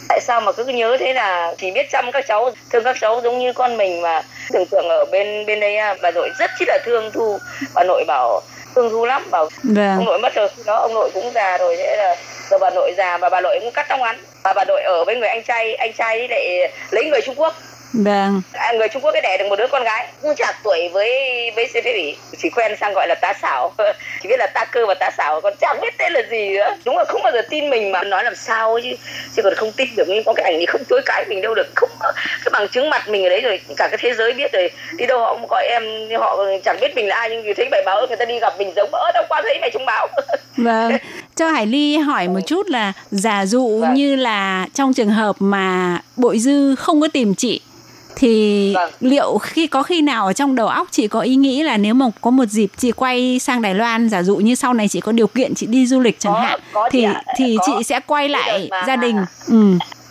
Tại sao mà cứ nhớ thế là chỉ biết chăm các cháu thương các cháu giống như con mình mà. Tưởng tượng ở bên bên đây bà nội rất chi là thương thu. Bà nội bảo thương thu lắm bảo Vâng. ông nội mất rồi đó ông nội cũng già rồi thế là rồi bà nội già và bà nội cũng cắt tóc ngắn và bà nội ở với người anh trai anh trai lại lấy người Trung Quốc Vâng. à, người Trung Quốc cái đẻ được một đứa con gái cũng chạc tuổi với với CP ủy chỉ quen sang gọi là tá xảo chỉ biết là tá cơ và tá xảo còn chẳng biết tên là gì nữa đúng là không bao giờ tin mình mà nói làm sao ấy chứ chứ còn không tin được nhưng có cái ảnh thì không chối cãi mình đâu được không có cái bằng chứng mặt mình ở đấy rồi cả cái thế giới biết rồi đi đâu họ cũng gọi em họ chẳng biết mình là ai nhưng thấy bài báo người ta đi gặp mình giống ơ đâu qua thấy mày trong báo Vâng. Cho Hải Ly hỏi một chút là giả dụ Vâng. như là trong trường hợp mà Bội Dư không có tìm chị thì Vâng. liệu khi có khi nào ở trong đầu óc chị có ý nghĩ là nếu mà có một dịp chị quay sang Đài Loan giả dụ như sau này chị có điều kiện chị đi du lịch chẳng Có, hạn có thì ạ, thì có. chị sẽ quay lại mà- gia đình. Ừ.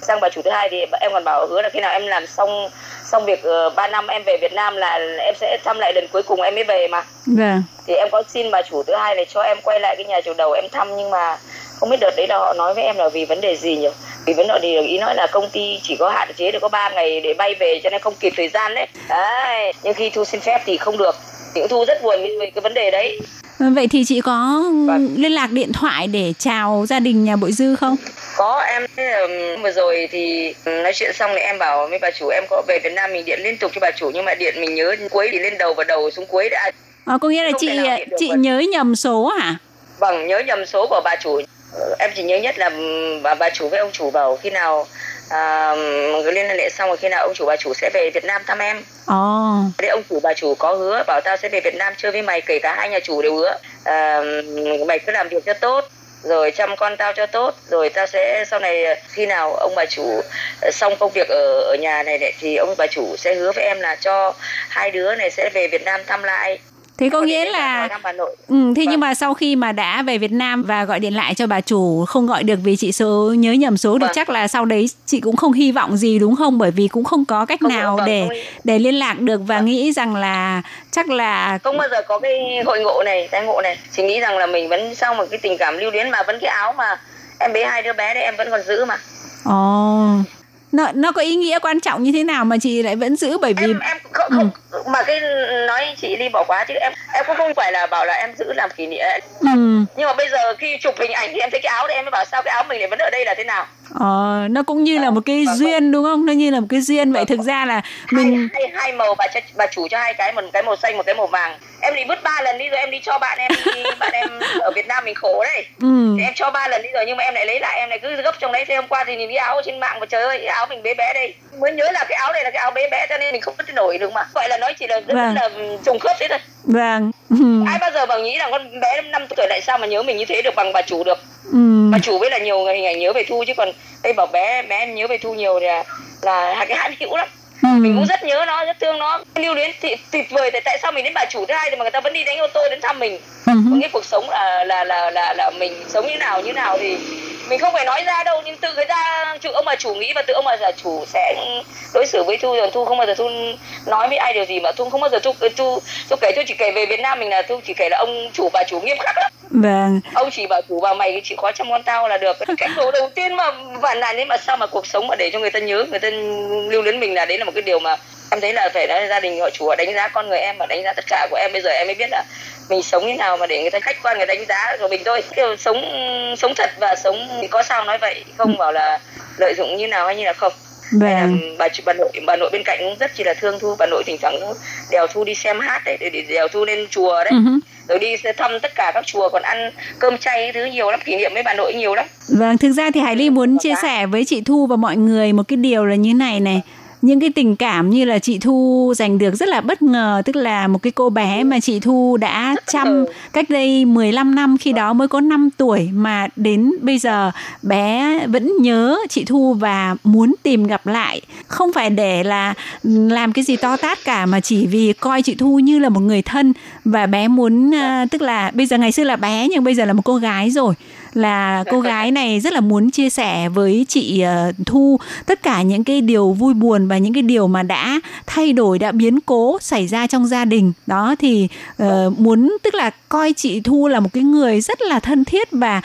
sang bà chủ thứ hai thì em còn bảo hứa là khi nào em làm xong xong việc uh, 3 năm em về Việt Nam là em sẽ thăm lại lần cuối cùng em mới về mà Vâng. thì em có xin bà chủ thứ hai này cho em quay lại cái nhà chủ đầu em thăm nhưng mà không biết đợt đấy là họ nói với em là vì vấn đề gì nhỉ? Vì vấn đề thì ý nói là công ty chỉ có hạn chế được có 3 ngày để bay về cho nên không kịp thời gian đấy. Đấy nhưng khi thu xin phép thì không được. Chị cũng thu rất buồn vì cái vấn đề đấy. Vậy thì chị có Vâng. liên lạc điện thoại để chào gia đình nhà bội dư không? Có em vừa rồi thì nói chuyện xong thì em bảo với bà chủ em có về Việt Nam mình điện liên tục cho bà chủ nhưng mà điện mình nhớ cuối thì lên đầu và đầu xuống cuối đã. Ờ, có nghĩa là Không chị chị vâng. nhớ nhầm số hả? Vâng, nhớ nhầm số của bà chủ. Ờ, Em chỉ nhớ nhất là bà bà chủ với ông chủ bảo khi nào à, liên hệ xong rồi khi nào ông chủ bà chủ sẽ về Việt Nam thăm em. ồ Đấy ông chủ bà chủ có hứa bảo tao sẽ về Việt Nam chơi với mày kể cả hai nhà chủ đều hứa. À, mày cứ làm việc cho tốt rồi chăm con tao cho tốt rồi tao sẽ sau này ờ, khi nào ông bà chủ ờ, xong công việc ở ở nhà này, này thì ông bà chủ sẽ hứa với em là cho hai đứa này sẽ về Việt Nam thăm lại thế có nghĩa là. Ừ, thế nhưng Vâng. mà sau khi mà đã về Việt Nam và gọi điện lại cho bà chủ không gọi được vì chị số nhớ nhầm số thì Vâng. chắc là sau đấy chị cũng không hy vọng gì đúng không? Bởi vì cũng không có cách Không, nào vâng, để để liên lạc được và Vâng. nghĩ rằng là chắc là không bao giờ có cái hội ngộ này tái ngộ này chỉ nghĩ rằng là mình vẫn sau một cái tình cảm lưu luyến mà vẫn cái áo mà em bế hai đứa bé đấy em vẫn còn giữ mà ồ nó nó có ý nghĩa quan trọng như thế nào mà chị lại vẫn giữ bởi vì em em không, không mà cái nói chị ly bỏ quá chứ em em cũng không phải là bảo là em giữ làm kỷ niệm. Ừ, nhưng mà bây giờ khi chụp hình ảnh thì em thấy cái áo đấy em mới bảo sao cái áo mình lại vẫn ở đây là thế nào? Ờ, nó cũng như là một cái Vâng, vâng. duyên đúng không? Nó như là một cái duyên. Vậy Vâng, thực ra là hai, mình hai, hai màu bà cho, bà chủ cho hai cái một cái màu xanh một cái màu vàng. Em đi vứt ba lần đi rồi em đi cho bạn em đi. Bạn em ở Việt Nam mình khổ đấy. Ừ, Thì em cho ba lần đi rồi nhưng mà em lại lấy lại em lại cứ gấp trong đấy. Thế hôm qua thì nhìn cái áo trên mạng mà trời ơi áo mình bé bé đây. Mới nhớ là cái áo này là cái áo bé bé cho nên mình không vứt nổi được mà. Gọi là nói chỉ là rất Vâng. là trùng khớp thế thôi vâng. Ừ, ai bao giờ mà nghĩ rằng con bé năm tuổi lại sao mà nhớ mình như thế được bằng bà chủ được ừ, bà chủ với là nhiều người hình ảnh nhớ về thu chứ còn đây bảo bé bé em nhớ về thu nhiều thì là là hai cái hãn hữu lắm ừ. mình cũng rất nhớ nó rất thương nó. Lưu luyến thì tuyệt vời tại tại sao mình đến bà chủ thứ hai thì mà người ta vẫn đi đánh ô tô đến thăm mình? Ừ, có cái cuộc sống là là là là là mình sống như nào như nào thì mình không phải nói ra đâu nhưng tự người ta tự ông bà chủ nghĩ và tự ông bà chủ sẽ đối xử với thu rồi. Thu không bao giờ thu nói với ai điều gì mà thu không bao giờ thu thu thu kể thu chỉ kể về Việt Nam mình là thu chỉ kể là ông chủ bà chủ nghiêm khắc lắm. Vâng. ông chỉ bảo chủ bảo mày chịu khó chăm con tao là được. Cái đồ đầu tiên mà vạn nạn đấy mà sao mà cuộc sống mà để cho người ta nhớ người ta lưu luyến mình là đấy là một cái điều mà em thấy là phải nói gia đình họ chủ họ đánh giá con người em và đánh giá tất cả của em bây giờ em mới biết là mình sống như nào mà để người ta khách quan người đánh giá của mình thôi kiểu sống sống thật và sống thì có sao nói vậy không bảo là lợi dụng như nào hay như là không Vâng. bà bà nội bà nội bên cạnh cũng rất chỉ là thương thu bà nội thỉnh thoảng đèo thu đi xem hát đấy để, để đèo thu lên chùa đấy Ừ hứ. rồi đi thăm tất cả các chùa còn ăn cơm chay thứ nhiều lắm kỷ niệm với bà nội nhiều lắm Vâng, thực ra thì Hải Ly muốn chia sẻ với chị Thu và mọi người một cái điều là như này này. Những cái tình cảm như là chị Thu giành được rất là bất ngờ Tức là một cái cô bé mà chị Thu đã chăm cách đây 15 năm Khi đó mới có 5 tuổi Mà đến bây giờ bé vẫn nhớ chị Thu và muốn tìm gặp lại. Không phải để là làm cái gì to tát cả Mà chỉ vì coi chị Thu như là một người thân Và bé muốn, à, tức là bây giờ ngày xưa là bé Nhưng bây giờ là một cô gái rồi là cô gái này rất là muốn chia sẻ với chị ờ, Thu tất cả những cái điều vui buồn và những cái điều mà đã thay đổi đã biến cố xảy ra trong gia đình. Đó thì uh, muốn tức là coi chị Thu là một cái người rất là thân thiết và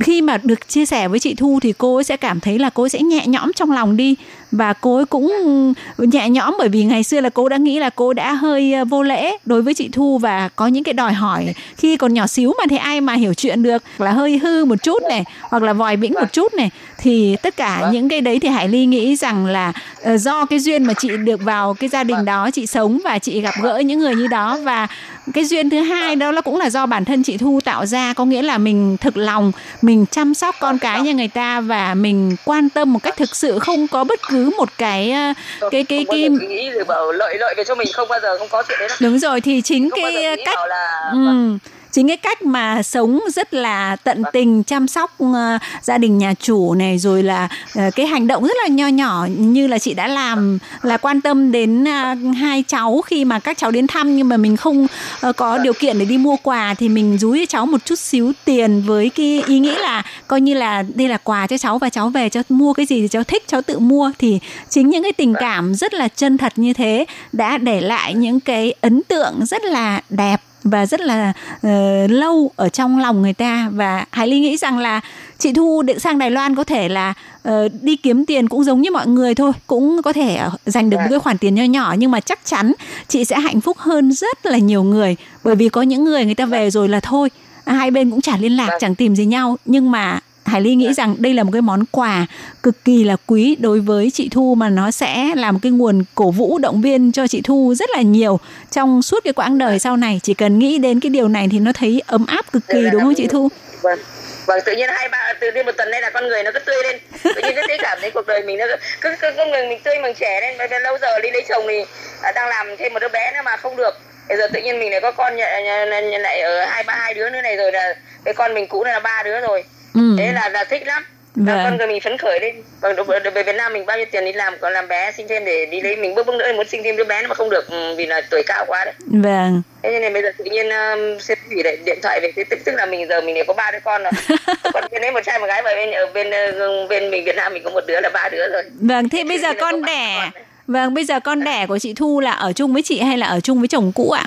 khi mà được chia sẻ với chị Thu thì cô ấy sẽ cảm thấy là cô ấy sẽ nhẹ nhõm trong lòng đi và cô ấy cũng nhẹ nhõm bởi vì ngày xưa là cô đã nghĩ là cô đã hơi ờ, vô lễ đối với chị Thu và có những cái đòi hỏi khi còn nhỏ xíu mà thì ai mà hiểu chuyện được là hơi hư một chút này hoặc là vòi vĩnh một chút này thì tất cả những cái đấy thì Hải Ly nghĩ rằng là ờ, do cái duyên mà chị được vào cái gia đình đó chị sống và chị gặp gỡ những người như đó và cái duyên thứ hai đó là cũng là do bản thân chị Thu tạo ra có nghĩa là mình thực lòng mình chăm sóc con cái như người ta và mình quan tâm một cách thực sự không có bất cứ một cái ờ, cái cái cái nghĩ bảo lợi lợi về cho mình không bao giờ không có chuyện đấy đâu đúng rồi thì chính không cái nghĩ cách là Ừ. Chính cái cách mà sống rất là tận tình, chăm sóc ờ, gia đình nhà chủ này, rồi là ờ, cái hành động rất là nho nhỏ, như là chị đã làm, là quan tâm đến ờ, hai cháu khi mà các cháu đến thăm. Nhưng mà mình không có điều kiện để đi mua quà thì mình dúi cho cháu một chút xíu tiền với cái ý nghĩ là coi như là đây là quà cho cháu và cháu về cho mua cái gì thì cháu thích, cháu tự mua. Thì chính những cái tình cảm rất là chân thật như thế đã để lại những cái ấn tượng rất là đẹp và rất là ờ, lâu ở trong lòng người ta. Và Hải Ly nghĩ rằng là chị Thu được sang Đài Loan có thể là uh, đi kiếm tiền cũng giống như mọi người thôi cũng có thể giành được một cái khoản tiền nho nhỏ nhưng mà chắc chắn chị sẽ hạnh phúc hơn rất là nhiều người bởi vì có những người người ta về rồi là thôi. Hai bên cũng chả liên lạc chẳng tìm gì nhau. Nhưng mà Hải Ly nghĩ rằng đây là một cái món quà cực kỳ là quý đối với chị Thu mà nó sẽ là một cái nguồn cổ vũ động viên cho chị Thu rất là nhiều trong suốt cái quãng đời sau này. Chỉ cần nghĩ đến cái điều này thì nó thấy ấm áp cực kỳ đúng không chị Thu? Vâng. Vâng, tự nhiên hai ba từ đi một tuần nay là con người nó cứ tươi lên. Tự nhiên cứ thấy cảm thấy cuộc đời mình nó cứ cứ con người mình tươi mình trẻ lên. Vì lâu giờ đi lấy chồng thì à, đang làm thêm một đứa bé nữa mà không được. Bây giờ tự nhiên mình lại có con lại ở hai ba hai đứa nữa này rồi là cái con mình cũ này là ba đứa rồi Ừ. thế là là thích lắm Vâng. con người mình phấn khởi lên với về Việt Nam mình bao nhiêu tiền đi làm còn làm bé sinh thêm để đi lấy mình bước bước nữa muốn sinh thêm đứa bé mà không được ừ, vì là tuổi cao quá đấy Vâng. thế nên bây giờ tự nhiên um, sếp gửi lại điện thoại về thế tức, tức là mình giờ mình lại có ba đứa con rồi còn bên đấy một trai một gái và bên ở bên ờ, bên mình Việt Nam mình có một đứa là ba đứa rồi Vâng, thế bây giờ Thế con đẻ. Vâng, bây giờ con đẻ của chị Thu là ở chung với chị hay là ở chung với chồng cũ ạ?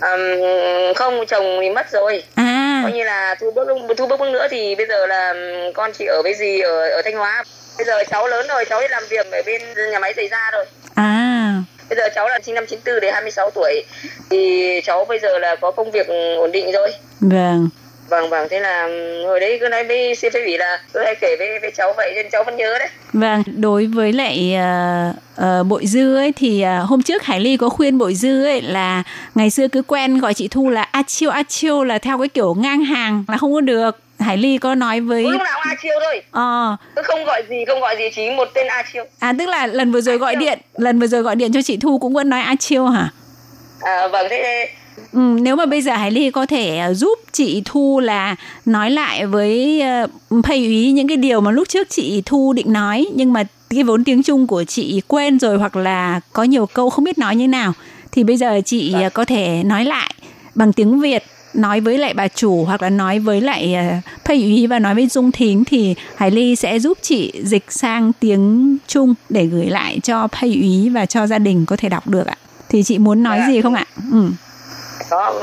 Ừm, không chồng thì mất rồi. À, coi như là thu bước thu bước bước nữa thì bây giờ là con chị ở với gì ở ở Thanh Hóa. Bây giờ cháu lớn rồi cháu đi làm việc ở bên nhà máy giày da rồi. À, bây giờ cháu là sinh năm 94 đến 26 tuổi. Thì cháu bây giờ là có công việc ổn định rồi. Vâng. Vâng vâng thế là ừm, hồi đấy cứ nói với xin phép ủy là cứ hay kể với, với cháu vậy nên cháu vẫn nhớ đấy Vâng, đối với lại uh, uh, Bội Dư ấy thì uh, hôm trước Hải Ly có khuyên Bội Dư ấy là ngày xưa cứ quen gọi chị Thu là A Chiêu A Chiêu là theo cái kiểu ngang hàng là không có được. Hải Ly có nói với lúc nào A Chiêu thôi ờ cứ không gọi gì không gọi gì chỉ một tên A Chiêu à tức là lần vừa rồi A gọi Chiêu. điện, lần vừa rồi gọi điện cho chị Thu cũng vẫn nói A Chiêu hả? à, vâng thế Ừ, nếu mà bây giờ Hải Ly có thể ờ, giúp chị Thu là nói lại với thầy úy những cái điều mà lúc trước chị Thu định nói nhưng mà cái vốn tiếng Trung của chị quên rồi hoặc là có nhiều câu không biết nói như nào thì bây giờ chị ờ, có thể nói lại bằng tiếng Việt nói với lại bà chủ hoặc là nói với lại thầy úy và nói với Dung Thính thì Hải Ly sẽ giúp chị dịch sang tiếng Trung để gửi lại cho thầy úy và cho gia đình có thể đọc được ạ. Thì chị muốn nói Dạ. gì không ạ? Ừ có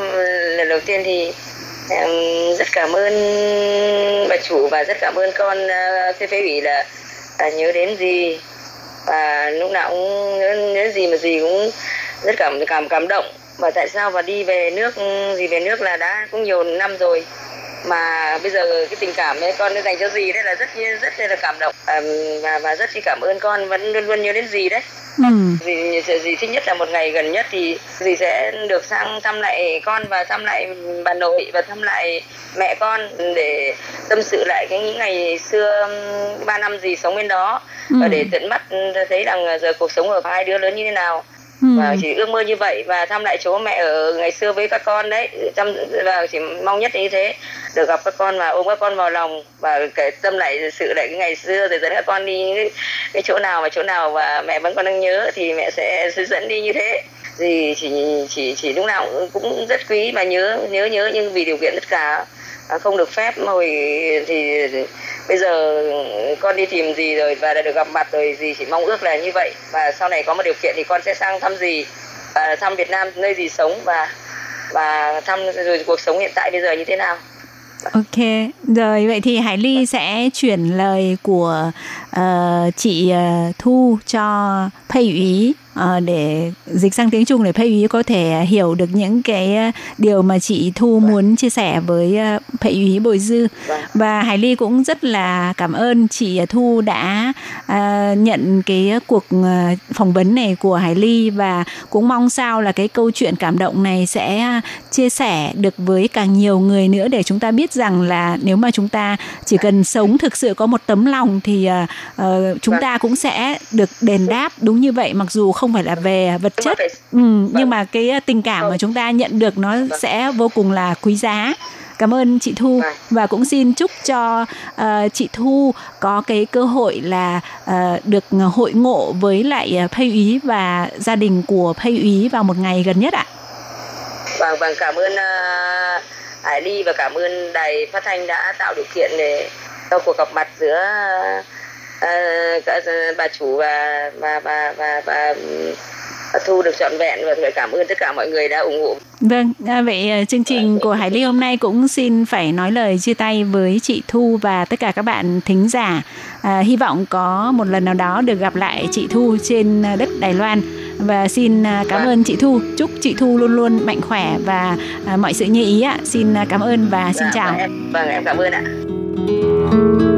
lần đầu tiên thì em rất cảm ơn bà chủ và rất cảm ơn con ờ, uh, phê ủy là à, nhớ đến gì. Và lúc nào cũng nhớ, nhớ gì mà gì cũng rất cảm cảm cảm động. Và tại sao mà đi về nước gì về nước là đã cũng nhiều năm rồi mà bây giờ cái tình cảm ấy con dành cho gì đấy là rất rất là cảm động à, và và rất chi cảm ơn con vẫn luôn luôn nhớ đến gì đấy Ừ. dì, dì thích nhất là một ngày gần nhất thì dì sẽ được sang thăm lại con và thăm lại bà nội và thăm lại mẹ con để tâm sự lại cái những ngày xưa ba năm dì sống bên đó và Ừ. để tận mắt thấy rằng giờ cuộc sống ở hai đứa lớn như thế nào Ừ. và chỉ ước mơ như vậy và thăm lại chỗ mẹ ở ngày xưa với các con đấy. Chăm và chỉ mong nhất là như thế được gặp các con và ôm các con vào lòng và kể tâm lại sự lại cái ngày xưa rồi dẫn các con đi cái, cái chỗ nào và chỗ nào và mẹ vẫn còn đang nhớ thì mẹ sẽ dẫn đi như thế. Thì chỉ chỉ chỉ lúc nào cũng- cũng rất quý và nhớ nhớ nhớ nhưng vì điều kiện tất cả à, không được phép. Hồi thì bây giờ con đi tìm gì rồi và đã được gặp mặt rồi gì chỉ mong ước là như vậy. Và sau này có một điều kiện thì con sẽ sang thăm gì và thăm Việt Nam nơi gì sống và và thăm rồi cuộc sống hiện tại bây giờ như thế nào. Ok, rồi vậy thì Hải Ly sẽ chuyển lời của uh, chị uh, Thu cho Thầy Ý ờ, để dịch sang tiếng Trung để Pây Úy có thể hiểu được những cái ờ, điều mà chị Thu muốn chia sẻ với uh, Pây Úy Bồi Dư. Vâng. Và Hải Ly cũng rất là cảm ơn chị Thu đã ờ, nhận cái cuộc ờ, phỏng vấn này của Hải Ly và cũng mong sao là cái câu chuyện cảm động này sẽ chia sẻ được với càng nhiều người nữa để chúng ta biết rằng là nếu mà chúng ta chỉ cần sống thực sự có một tấm lòng thì ờ, ờ, chúng ta cũng sẽ được đền đáp đúng như vậy mặc dù không phải là về vật chất ừ, nhưng Vâng. mà cái tình cảm mà chúng ta nhận được nó sẽ vô cùng là quý giá cảm ơn chị Thu Vâng. và cũng xin chúc cho ờ, chị Thu có cái cơ hội là ờ, được hội ngộ với lại uh, Pây Úy và gia đình của Pây Úy vào một ngày gần nhất ạ. vâng vâng cảm ơn uh, Ly và cảm ơn đài phát thanh đã tạo điều kiện để cho cuộc gặp mặt giữa uh, cả bà chủ và và và và, và thu được trọn vẹn và phải cảm ơn tất cả mọi người đã ủng hộ. Vâng, à, vậy à, chương trình của Hải Ly hôm nay cũng xin phải nói lời chia tay với chị Thu và tất cả các bạn thính giả. À, hy vọng có một lần nào đó được gặp lại chị Thu trên đất Đài Loan và xin à, cảm Vâng. ơn chị Thu. Chúc chị Thu luôn luôn mạnh khỏe và à, mọi sự như ý ạ. Xin à, cảm ơn và xin Dạ, chào. Vâng em, vâng, em cảm ơn ạ.